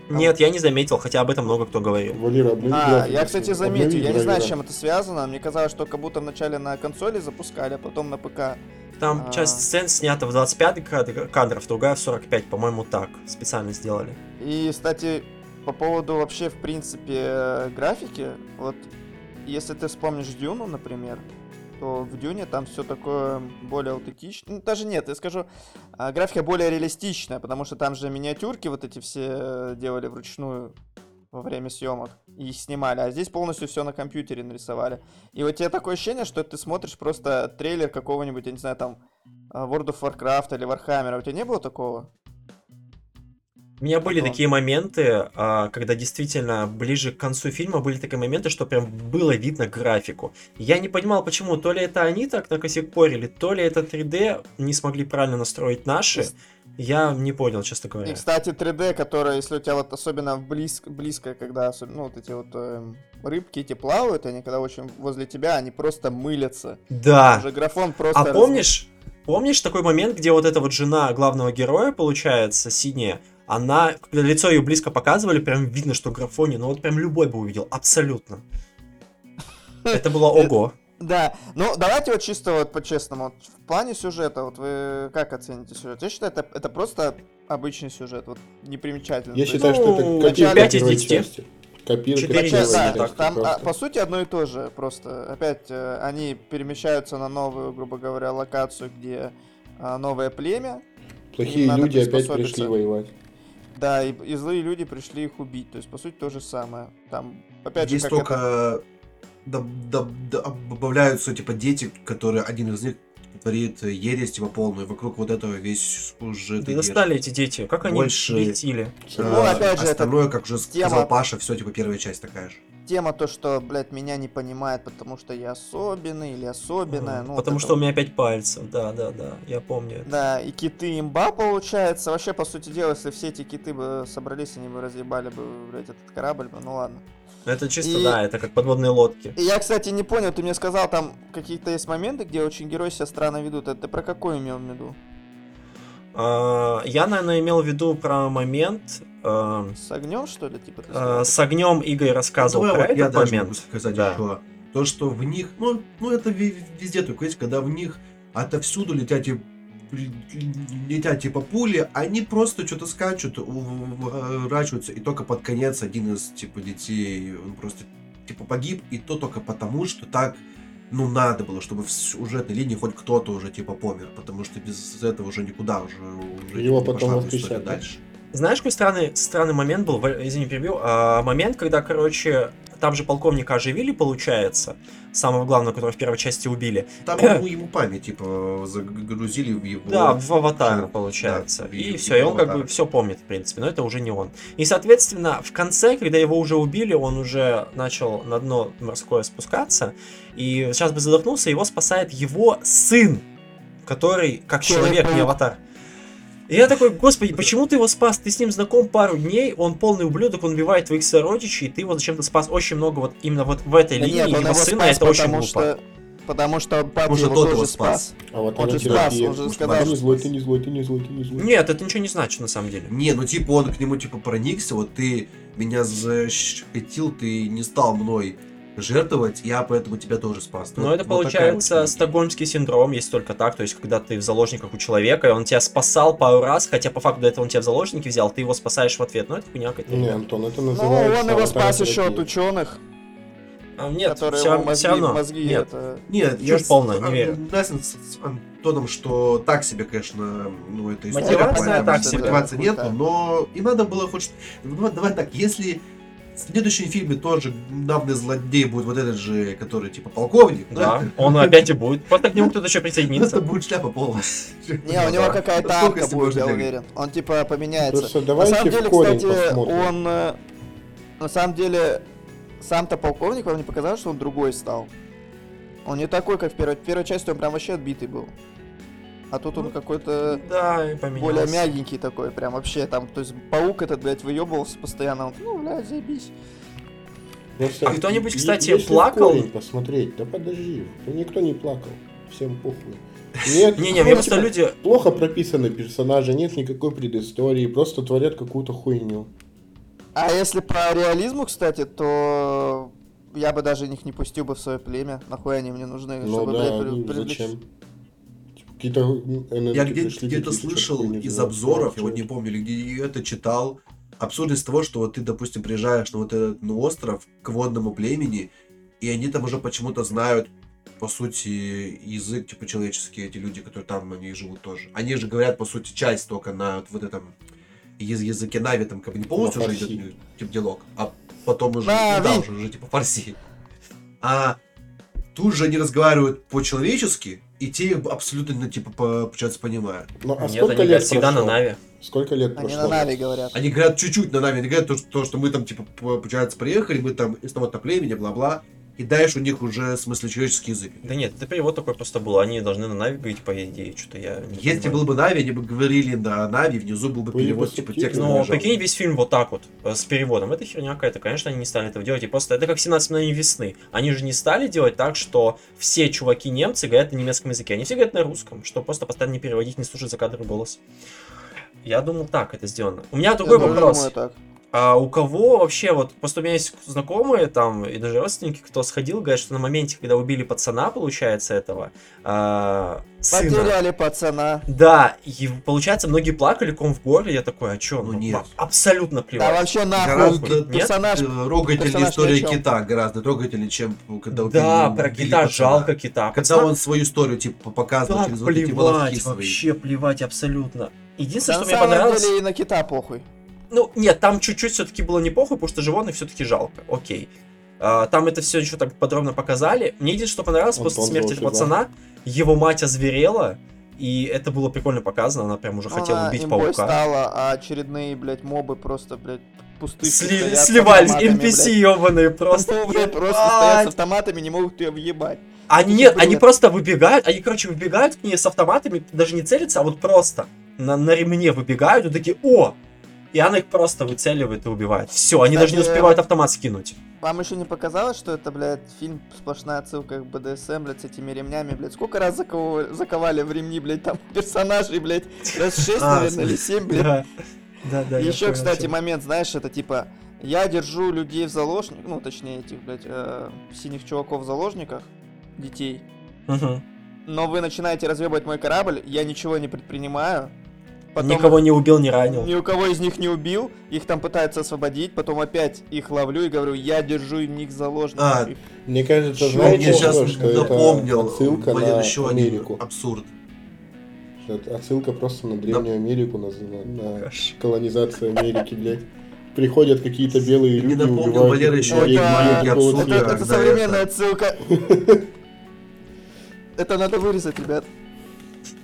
Нет, я не заметил, хотя об этом много кто говорил. Валера, обнови А, график, я, кстати, обнови заметил. Я не знаю, с чем это связано. Мне казалось, что как будто вначале на консоли запускали, а потом на ПК. Там А. часть сцен снята в 25 кадр- кадров, другая в 45, по-моему, так. Специально сделали. И, кстати, по поводу вообще, в принципе, э, графики, вот если ты вспомнишь Дюну, например, то в Дюне там все такое более аутентично. Ну, даже нет, я скажу, а, графика более реалистичная, потому что там же миниатюрки вот эти все э, делали вручную во время съемок и снимали, а здесь полностью все на компьютере нарисовали. И вот тебе такое ощущение, что ты смотришь просто трейлер какого-нибудь, я не знаю, там э, World of Warcraft или Warhammer. У тебя не было такого? У меня были Ага. такие моменты, а, когда действительно ближе к концу фильма были такие моменты, что прям было видно графику. Я не понимал, почему. То ли это они так накосякорили, то ли это 3D не смогли правильно настроить наши. Я не понял, честно И, говоря. кстати, 3D, которая, если у тебя вот особенно близко, близко когда особенно, ну, вот эти вот эм, рыбки эти плавают, они когда очень возле тебя, они просто мылятся. Да. Уже графон просто... А помнишь, помнишь такой момент, где вот эта вот жена главного героя, получается, синяя, она, когда лицо ее близко показывали, прям видно, что графоне, ну вот прям любой бы увидел, абсолютно. Это было ого. Да, ну давайте вот чисто вот по-честному, вот в плане сюжета, вот вы как оцените сюжет? Я считаю, это, это просто обычный сюжет, вот непримечательный. Я То считаю, Ну, что это копирка пять из первой десяти. части. Копирка Четыре из первой Сейчас, десяти, да, части там, а, по сути, одно и то же, просто опять э, они перемещаются на новую, грубо говоря, локацию, где а, новое племя, Плохие люди опять пришли воевать. Да, и, и злые люди пришли их убить, то есть, по сути, то же самое. Там, опять Здесь же, как это- только доб- доб- доб- добавляются, типа, дети, которые один из них творит ересь, типа, полную. Вокруг вот этого весь уже... Да достали эти дети, как они Больше- бесили. Ну, опять же, это остальное, как уже тема- сказал Паша, все, типа, первая часть такая же. Тема то, что, блядь, меня не понимает, потому что я особенный или особенная. Ну, вот Потому это что у вот. меня пять пальцев, да, да, да, я помню. это. Да, и киты имба получается. Вообще, по сути дела, если все эти киты бы собрались, они бы разъебали бы, блядь, этот корабль бы, ну ладно. Это чисто, И- да, это как подводные лодки. И я, кстати, не понял, ты мне сказал, там какие-то есть моменты, где очень герои себя странно ведут. Это ты про какой имел в виду? А, Я, наверное, имел в виду про момент а, С огнем, что ли, типа? сказал? с огнем Игорь рассказывал Давай про вот я этот могу момент. сказать Да. еще. То, что в них, ну, ну это везде только есть, когда в них отовсюду летят типа, летят типа пули, они просто что-то скачут, уворачиваются, и только под конец один из типа детей, он просто типа погиб, и то только потому, что так ну, надо было, чтобы в сюжетной линии хоть кто-то уже, типа, помер, потому что без этого уже никуда уже, уже Его не потом пошла дальше. Знаешь, какой странный, странный момент был? В- Извини, перебил. А, момент, когда, короче, там же полковника оживили, получается, самого главного, которого в первой части убили. Там ему, ему память, типа, загрузили в его... Да, в аватар, получается. да, и в- все, и он как бы аватар. все помнит, в принципе, но это уже не он. И, соответственно, в конце, когда его уже убили, он уже начал на дно морское спускаться, и сейчас бы задохнулся, его спасает его сын, который как человек, не аватар. И я такой, господи, почему ты его спас? Ты с ним знаком пару дней, он полный ублюдок, он убивает твоих сородичей, и ты его зачем-то спас очень много вот именно вот в этой Да линии нет, его его сына, спас, это очень потому глупо. что... Потому что папа Уже его тот тоже его спас. спас. А вот Он же спас, он же Может, сказал, ты не злой, ты не злой, ты не злой, ты не злой. Нет, это ничего не значит на самом деле. Не, ну типа он к нему типа проникся, вот ты меня защитил, ты не стал мной жертвовать, я поэтому тебя тоже спас. Но Вот- Ну, это вот такая получается вот стокгольмский синдром, есть только так, то есть когда ты в заложниках у человека, и он тебя спасал пару раз, хотя по факту до этого он тебя в заложники взял, ты его спасаешь в ответ. Ну это хуйня какая-то. Не. Антон, это Ну, называется... он его спас еще от ученых, А, нет, которые все, мозги, равно. мозги нет. это... Нет, я с- полная, не а, верю. согласен с с Антоном, что так себе, конечно, ну это история. Мотивация так себе. Мотивации Да, нету, но и надо было хоть... что- Ну, давай так, если в следующем фильме тоже главный злодей будет вот этот же, который типа полковник, Да, он опять и будет. Просто к нему кто-то еще Это присоединится. будет шляпа полная. Не, у него да. какая-то арка будет, я уверен. Он типа поменяется. Просто На самом деле, кстати, он... э, На самом деле, сам-то полковник вам не показал, что он другой стал? Он не такой, как в первой, в первой части, он прям вообще отбитый был. А тут он Ну, какой-то Да, и более мягенький такой, прям вообще там, то есть паук этот, блядь, выебывался постоянно, он, ну, блядь, заебись. Просто А кто-нибудь, кстати, если плакал? посмотреть, да подожди, да никто не плакал, всем похуй. Нет, Не-не, ну, мне просто люди... Плохо прописаны персонажи, нет никакой предыстории, просто творят какую-то хуйню. А если по реализму, кстати, то я бы даже их не пустил бы в свое племя. Нахуй они мне нужны, Ну чтобы, да, блядь, при- ну, привлечь- зачем? Какие-то энергии Я где- пришли, где-то слышал из обзоров, я вот не помню, или где это читал, абсурдность того, что вот ты, допустим, приезжаешь на вот этот ну, остров к водному племени, и они там уже почему-то знают, по сути, язык, типа, человеческий, эти люди, которые там, они живут тоже. Они же говорят, по сути, часть только на вот, вот этом яз- языке Нави, там, как бы не полностью На уже идет, фарси. ну, типа, диалог, а потом уже, ну, да, уже, уже, типа, фарси. А тут же они разговаривают по-человечески, и те абсолютно, ну, типа, по- получается, понимают. Ну, а Нет, сколько они лет говорят всегда на? Нави. Сколько лет Они прошло? на Нави говорят. Они говорят чуть-чуть на Нави, они говорят то, что, то, что мы там, типа, по- получается, приехали, мы там из того-то племени, бла-бла. Кидаешь у них уже, в смысле, человеческий язык. Да нет, это перевод такой просто был. Они должны на Нави говорить, по идее, что-то я не Если понимаю. был бы Нави, они бы говорили на Нави, внизу был бы Были бы перевод, типа текст. Ну, лежал. прикинь, весь фильм вот так вот, э, с переводом. Это херня какая-то. Конечно, они не стали этого делать. И просто это как 17 мгновений весны. Они же не стали делать так, что все чуваки немцы говорят на немецком языке. Они все говорят на русском, что просто постоянно не переводить, не слушать за кадром голос. Я думал, так это сделано. У меня другой Я вопрос. думаю так. А у кого вообще, вот, просто у меня есть знакомые там, и даже родственники, кто сходил, говорят, что на моменте, когда убили пацана, получается, этого, а, сына, Потеряли пацана. да, и получается, многие плакали, ком в горле, я такой, а чё, Ну ну, нет. а- абсолютно Да плевать. вообще нахуй. Гораздо? Персонаж. э, ни история кита, гораздо трогательнее, чем когда убили, Да, про убили кита, пацана. жалко кита. Когда Пацан- он свою историю, типа, показывал да, через вот эти плевать, свои. вообще плевать абсолютно. Единственное, Да что на мне самом понравилось... деле и на кита похуй. Ну, нет, там чуть-чуть все-таки было не похуй, потому что животных все-таки жалко. Окей. А, там это все еще так подробно показали. Мне единственное, что понравилось, Антон после смерти пацана, его мать озверела, и это было прикольно показано, она прям уже хотела Она убить имбой паука. стала, а очередные, блядь, мобы просто, блядь, пустые. Сли- сливались, NPC ебаные просто. Ну, блядь, просто стоят с автоматами, не могут ее въебать. Они нет, Бред. они просто выбегают, они, короче, выбегают к ней с автоматами, даже не целятся, а вот просто на, на ремне выбегают и такие, о! И она их просто выцеливает и убивает. Все, они даже не успевают автомат скинуть. Вам еще не показалось, что это, блядь, фильм сплошная отсылка к БДСМ, блядь, с этими ремнями, блядь. Сколько раз заковывали, заковали в ремни, блядь, там персонажей, блядь, раз шесть, А, наверное, или семь, блядь. Да, да, Еще, кстати, момент, знаешь, это типа, я держу людей в заложниках, ну, точнее, этих, блядь, э, синих чуваков в заложниках, детей, Мгм. но вы начинаете развебать мой корабль, я ничего не предпринимаю. Потом Никого не убил, не ранил. Ни у кого из них не убил, их там пытаются освободить, потом опять их ловлю и говорю, я держу них заложников. А, Мне кажется, знаете, мне сейчас что, что напомнил, это отсылка блин, на еще один Америку. абсурд. Что это Отсылка просто на древнюю Америку, на, на- на колонизацию Америки, блядь. Приходят какие-то белые люди, напомнил убивают Валера еще один маленький абсурд. Это, современная это- отсылка. Это надо вырезать, ребят.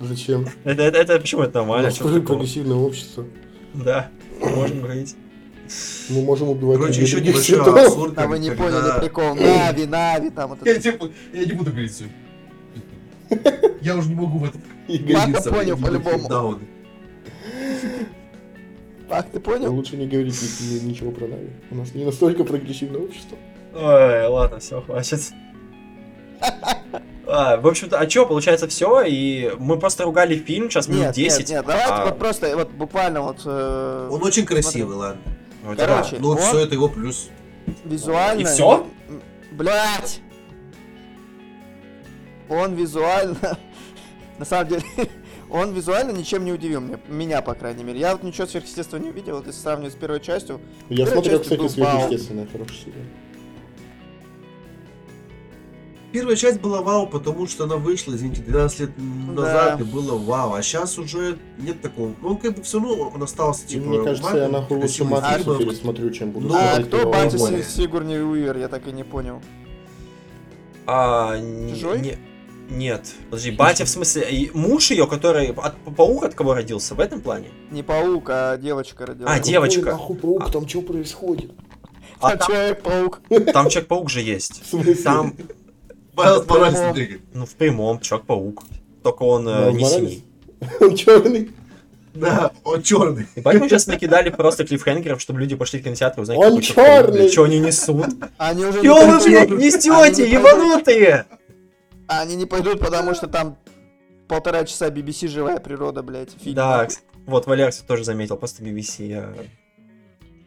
Зачем? Это, это, это почему это нормально? тоже такого? прогрессивное общество. Да, можем говорить. Мы можем убивать Короче, людей еще небольшой абсурд. А вы не поняли прикол. Нави, Нави, там вот Я, это. типа, я не буду говорить все. Я уже не могу в этом Ладно, понял, по-любому. даун. Ах, ты понял? Лучше не говорить ни- ни- ничего про Нави. У нас не настолько прогрессивное общество. Ой, ладно, все, хватит. А, в общем-то, а чё, получается, все, и мы просто ругали фильм, сейчас минут Нет, 10. нет, нет, давайте а, вот просто, вот буквально вот э, Он очень красивый, ладно. ну, Короче, да. Но он- все это его плюс. визуально... И всё? м, Блять! Он визуально... На самом деле, он визуально ничем не удивил меня, меня, по крайней мере. Я вот ничего сверхъестественного не увидел, вот если сравнивать с первой частью. Я смотрел, кстати, сверхъестественное, хорошая серия. Первая часть была вау, потому что она вышла, извините, 12 лет назад, Да. и было вау. А сейчас уже нет такого. Ну, он как бы все равно он остался, типа, мне кажется, я маленьким, нахуй лучше Матрицу пересмотрю, чем буду Ну, а кто батя Сигурни Уивер, я так и не понял. А, Чужой? не- нет, подожди, батя в смысле, муж ее, который, от, паук от кого родился, в этом плане? Не паук, а девочка родилась. А, Какой девочка. нахуй паук, там что происходит? А А там, Человек-паук. там Человек-паук же есть. В смысле? Там, Майлз Моралес Прямо. двигает. ну, в прямом, Человек-паук. Только он э, не синий. Он черный. Да, он черный. И поэтому сейчас накидали просто клиффхенгеров, чтобы люди пошли в кинотеатр и узнать, Он какой блядь, Что они несут? Они уже Чё вы, блядь, несете, не ебанутые? Они не пойдут, потому что там полтора часа BBC «Живая природа», блядь, фильм. Да, вот Валер тоже заметил, просто BBC. я-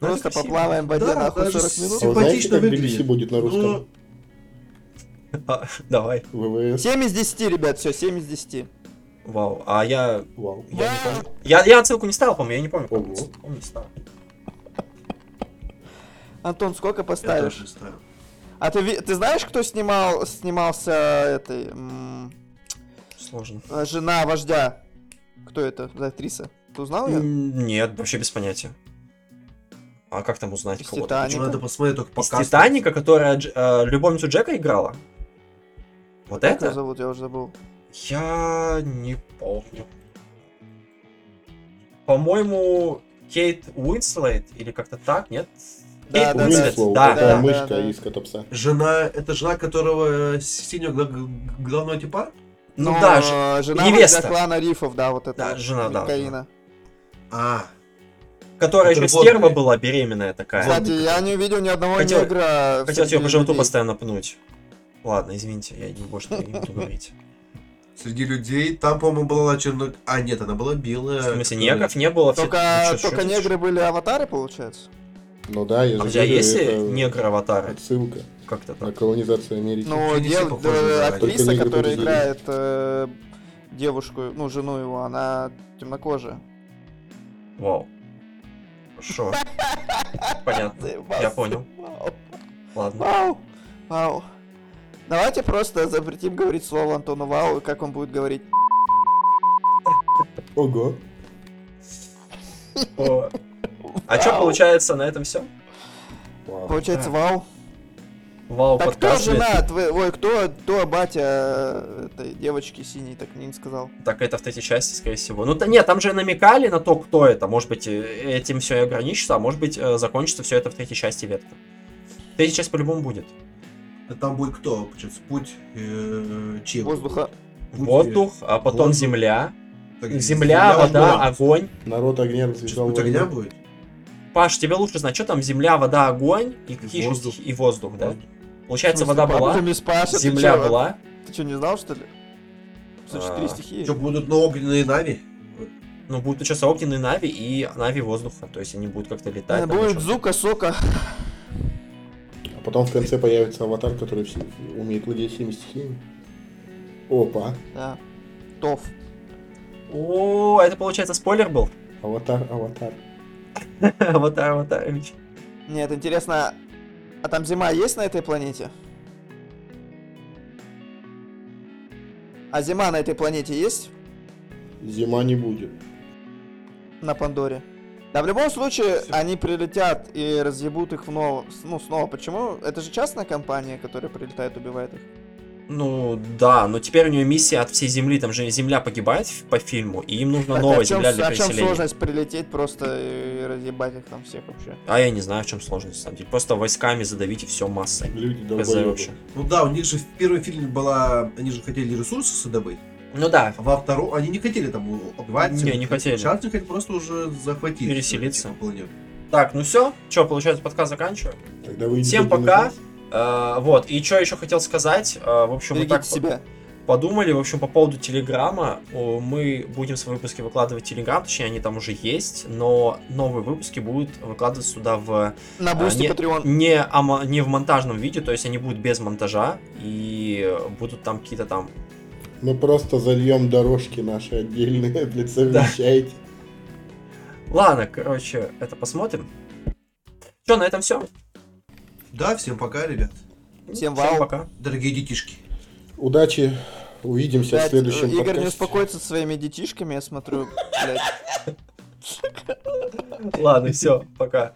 Ну, Просто это красиво. поплаваем в воде Да, нахуй даже 40 минут. А вы знаете, Симпатично как. BBC будет на русском? Ну, А, Давай, ВВС. 7 из 10, ребят, все, 7 из 10. вау. А я Вау. Я не помню. Я, я отсылку не ставил, по-моему, я не помню. Ого. Помню, ставил. Антон, сколько я поставишь? тоже ставлю. А ты, ви- ты знаешь, кто снимал, снимался этой... м, Сложно. э, жена вождя? Кто это за актриса? Ты узнал ее? М, Нет, вообще без понятия. А как там узнать Из кого-то? «Титаника». Надо посмотреть только по Из касту. Титаника, которая Дж- э, любовницу Джека играла? Вот Как это? зовут, я уже забыл. Я не помню. По-моему, Кейт Уинслейт или как-то так, нет? Да, Эйп да, Уинслет, Уинслоу, да, это да, мышка да, да. из Котопса. Жена, это жена которого синего гла- главного типа? Ну Но, да, ж- э, жена невеста. клана Рифов, да, вот это. Да, жена, да, Карина. А, которая еще стерва была, беременная такая. Кстати, я не увидел ни одного Хотел- негра. Хотел ее по животу постоянно пнуть. Ладно, извините, я не больше не буду говорить. среди людей там, по-моему, была черно... А, нет, она была белая. В смысле, негров не было? все- Только, ну, чё- только чё негры были аватары, получается? Ну да, я А же у тебя говорю, есть это негры-аватары? Отсылка Как-то на так. колонизацию Америки. Ну, дев- на- актриса, которая играет э, девушку, ну, жену его, она темнокожая. Вау. Хорошо. Понятно. Я понял. Ладно. Вау. Вау. Давайте просто запретим говорить слово Антону Вау, и как он будет говорить. Ого. О. А что получается на этом все? Получается. Вау. Вау, Так кто подкаст. блядь. жена? твоя- Ой, кто, кто батя э, этой девочки синей, так не сказал. Так это в третьей части, скорее всего. Ну, то нет, там же намекали на то, кто это. Может быть, э, этим все и ограничится, а может быть, э, закончится все это в третьей части ветка. Третья часть по-любому будет. А Там будет кто? Получается, путь э, чей? Воздуха. Путь, Воздух, а потом воздух. земля. так, Земля, вода, была. огонь. Народ огня Сейчас развязал путь огня будет? Паш, тебе лучше знать, что там земля, вода, огонь и какие еще воздух. и воздух, да? Воздух. Получается, вода была, ты земля чё, была. Ты что, не знал, что ли? Что, четыре А, стихии? Что, будут на огненные нави? Ну, будут еще огненные нави и нави воздуха. То есть они будут как-то летать. Э, Будет. Зука, Сока. Потом в конце появится аватар, который все- умеет владеть всеми стихиями. Опа. Да. Тоф. О, это получается спойлер был? Аватар, аватар. Аватар, Аватарович. Нет, интересно, а там зима есть на этой планете? А зима на этой планете есть? Зима не будет. На Пандоре. Да, в любом случае, они прилетят и разъебут их вновь, ну, снова. Почему? Это же частная компания, которая прилетает, убивает их. Ну, да, но теперь у нее миссия от всей Земли. Там же Земля погибает в- по фильму, и им нужна Так, новая а чём- Земля для а в чем переселения. сложность прилететь просто и разъебать их там всех вообще? А я не знаю, в чем сложность, на самом деле. Просто войсками задавить и все массой. Люди долбоёбы. вообще. Ну да, у них же в первом фильме была... Они же хотели ресурсы добыть. Ну да, А во втором... Они не хотели там убивать. Не, не хотели. Сейчас они хотят просто уже захватить. Переселиться. типа, планету. Так, ну все. Че, получается, подкаст заканчиваем. Тогда вы Всем пока. Э, вот, и что еще хотел сказать. Э, в общем, мы Берегите так себя. подумали, в общем, по поводу Телеграма. Мы будем свои выпуски выкладывать в Телеграм, точнее, они там уже есть, но новые выпуски будут выкладываться сюда в На бусте не- Patreon. не, ама- не в монтажном виде, то есть они будут без монтажа, и будут там какие-то там... Мы просто зальем дорожки наши отдельные для совмещайте. Ладно, короче, это посмотрим. Что, на этом все? Да, всем пока, ребят. Всем вау. пока. Дорогие детишки. Удачи. Увидимся в Блядь, следующем Игорь не подкасте. успокоится со своими детишками, я смотрю, блядь. Ладно, все, пока.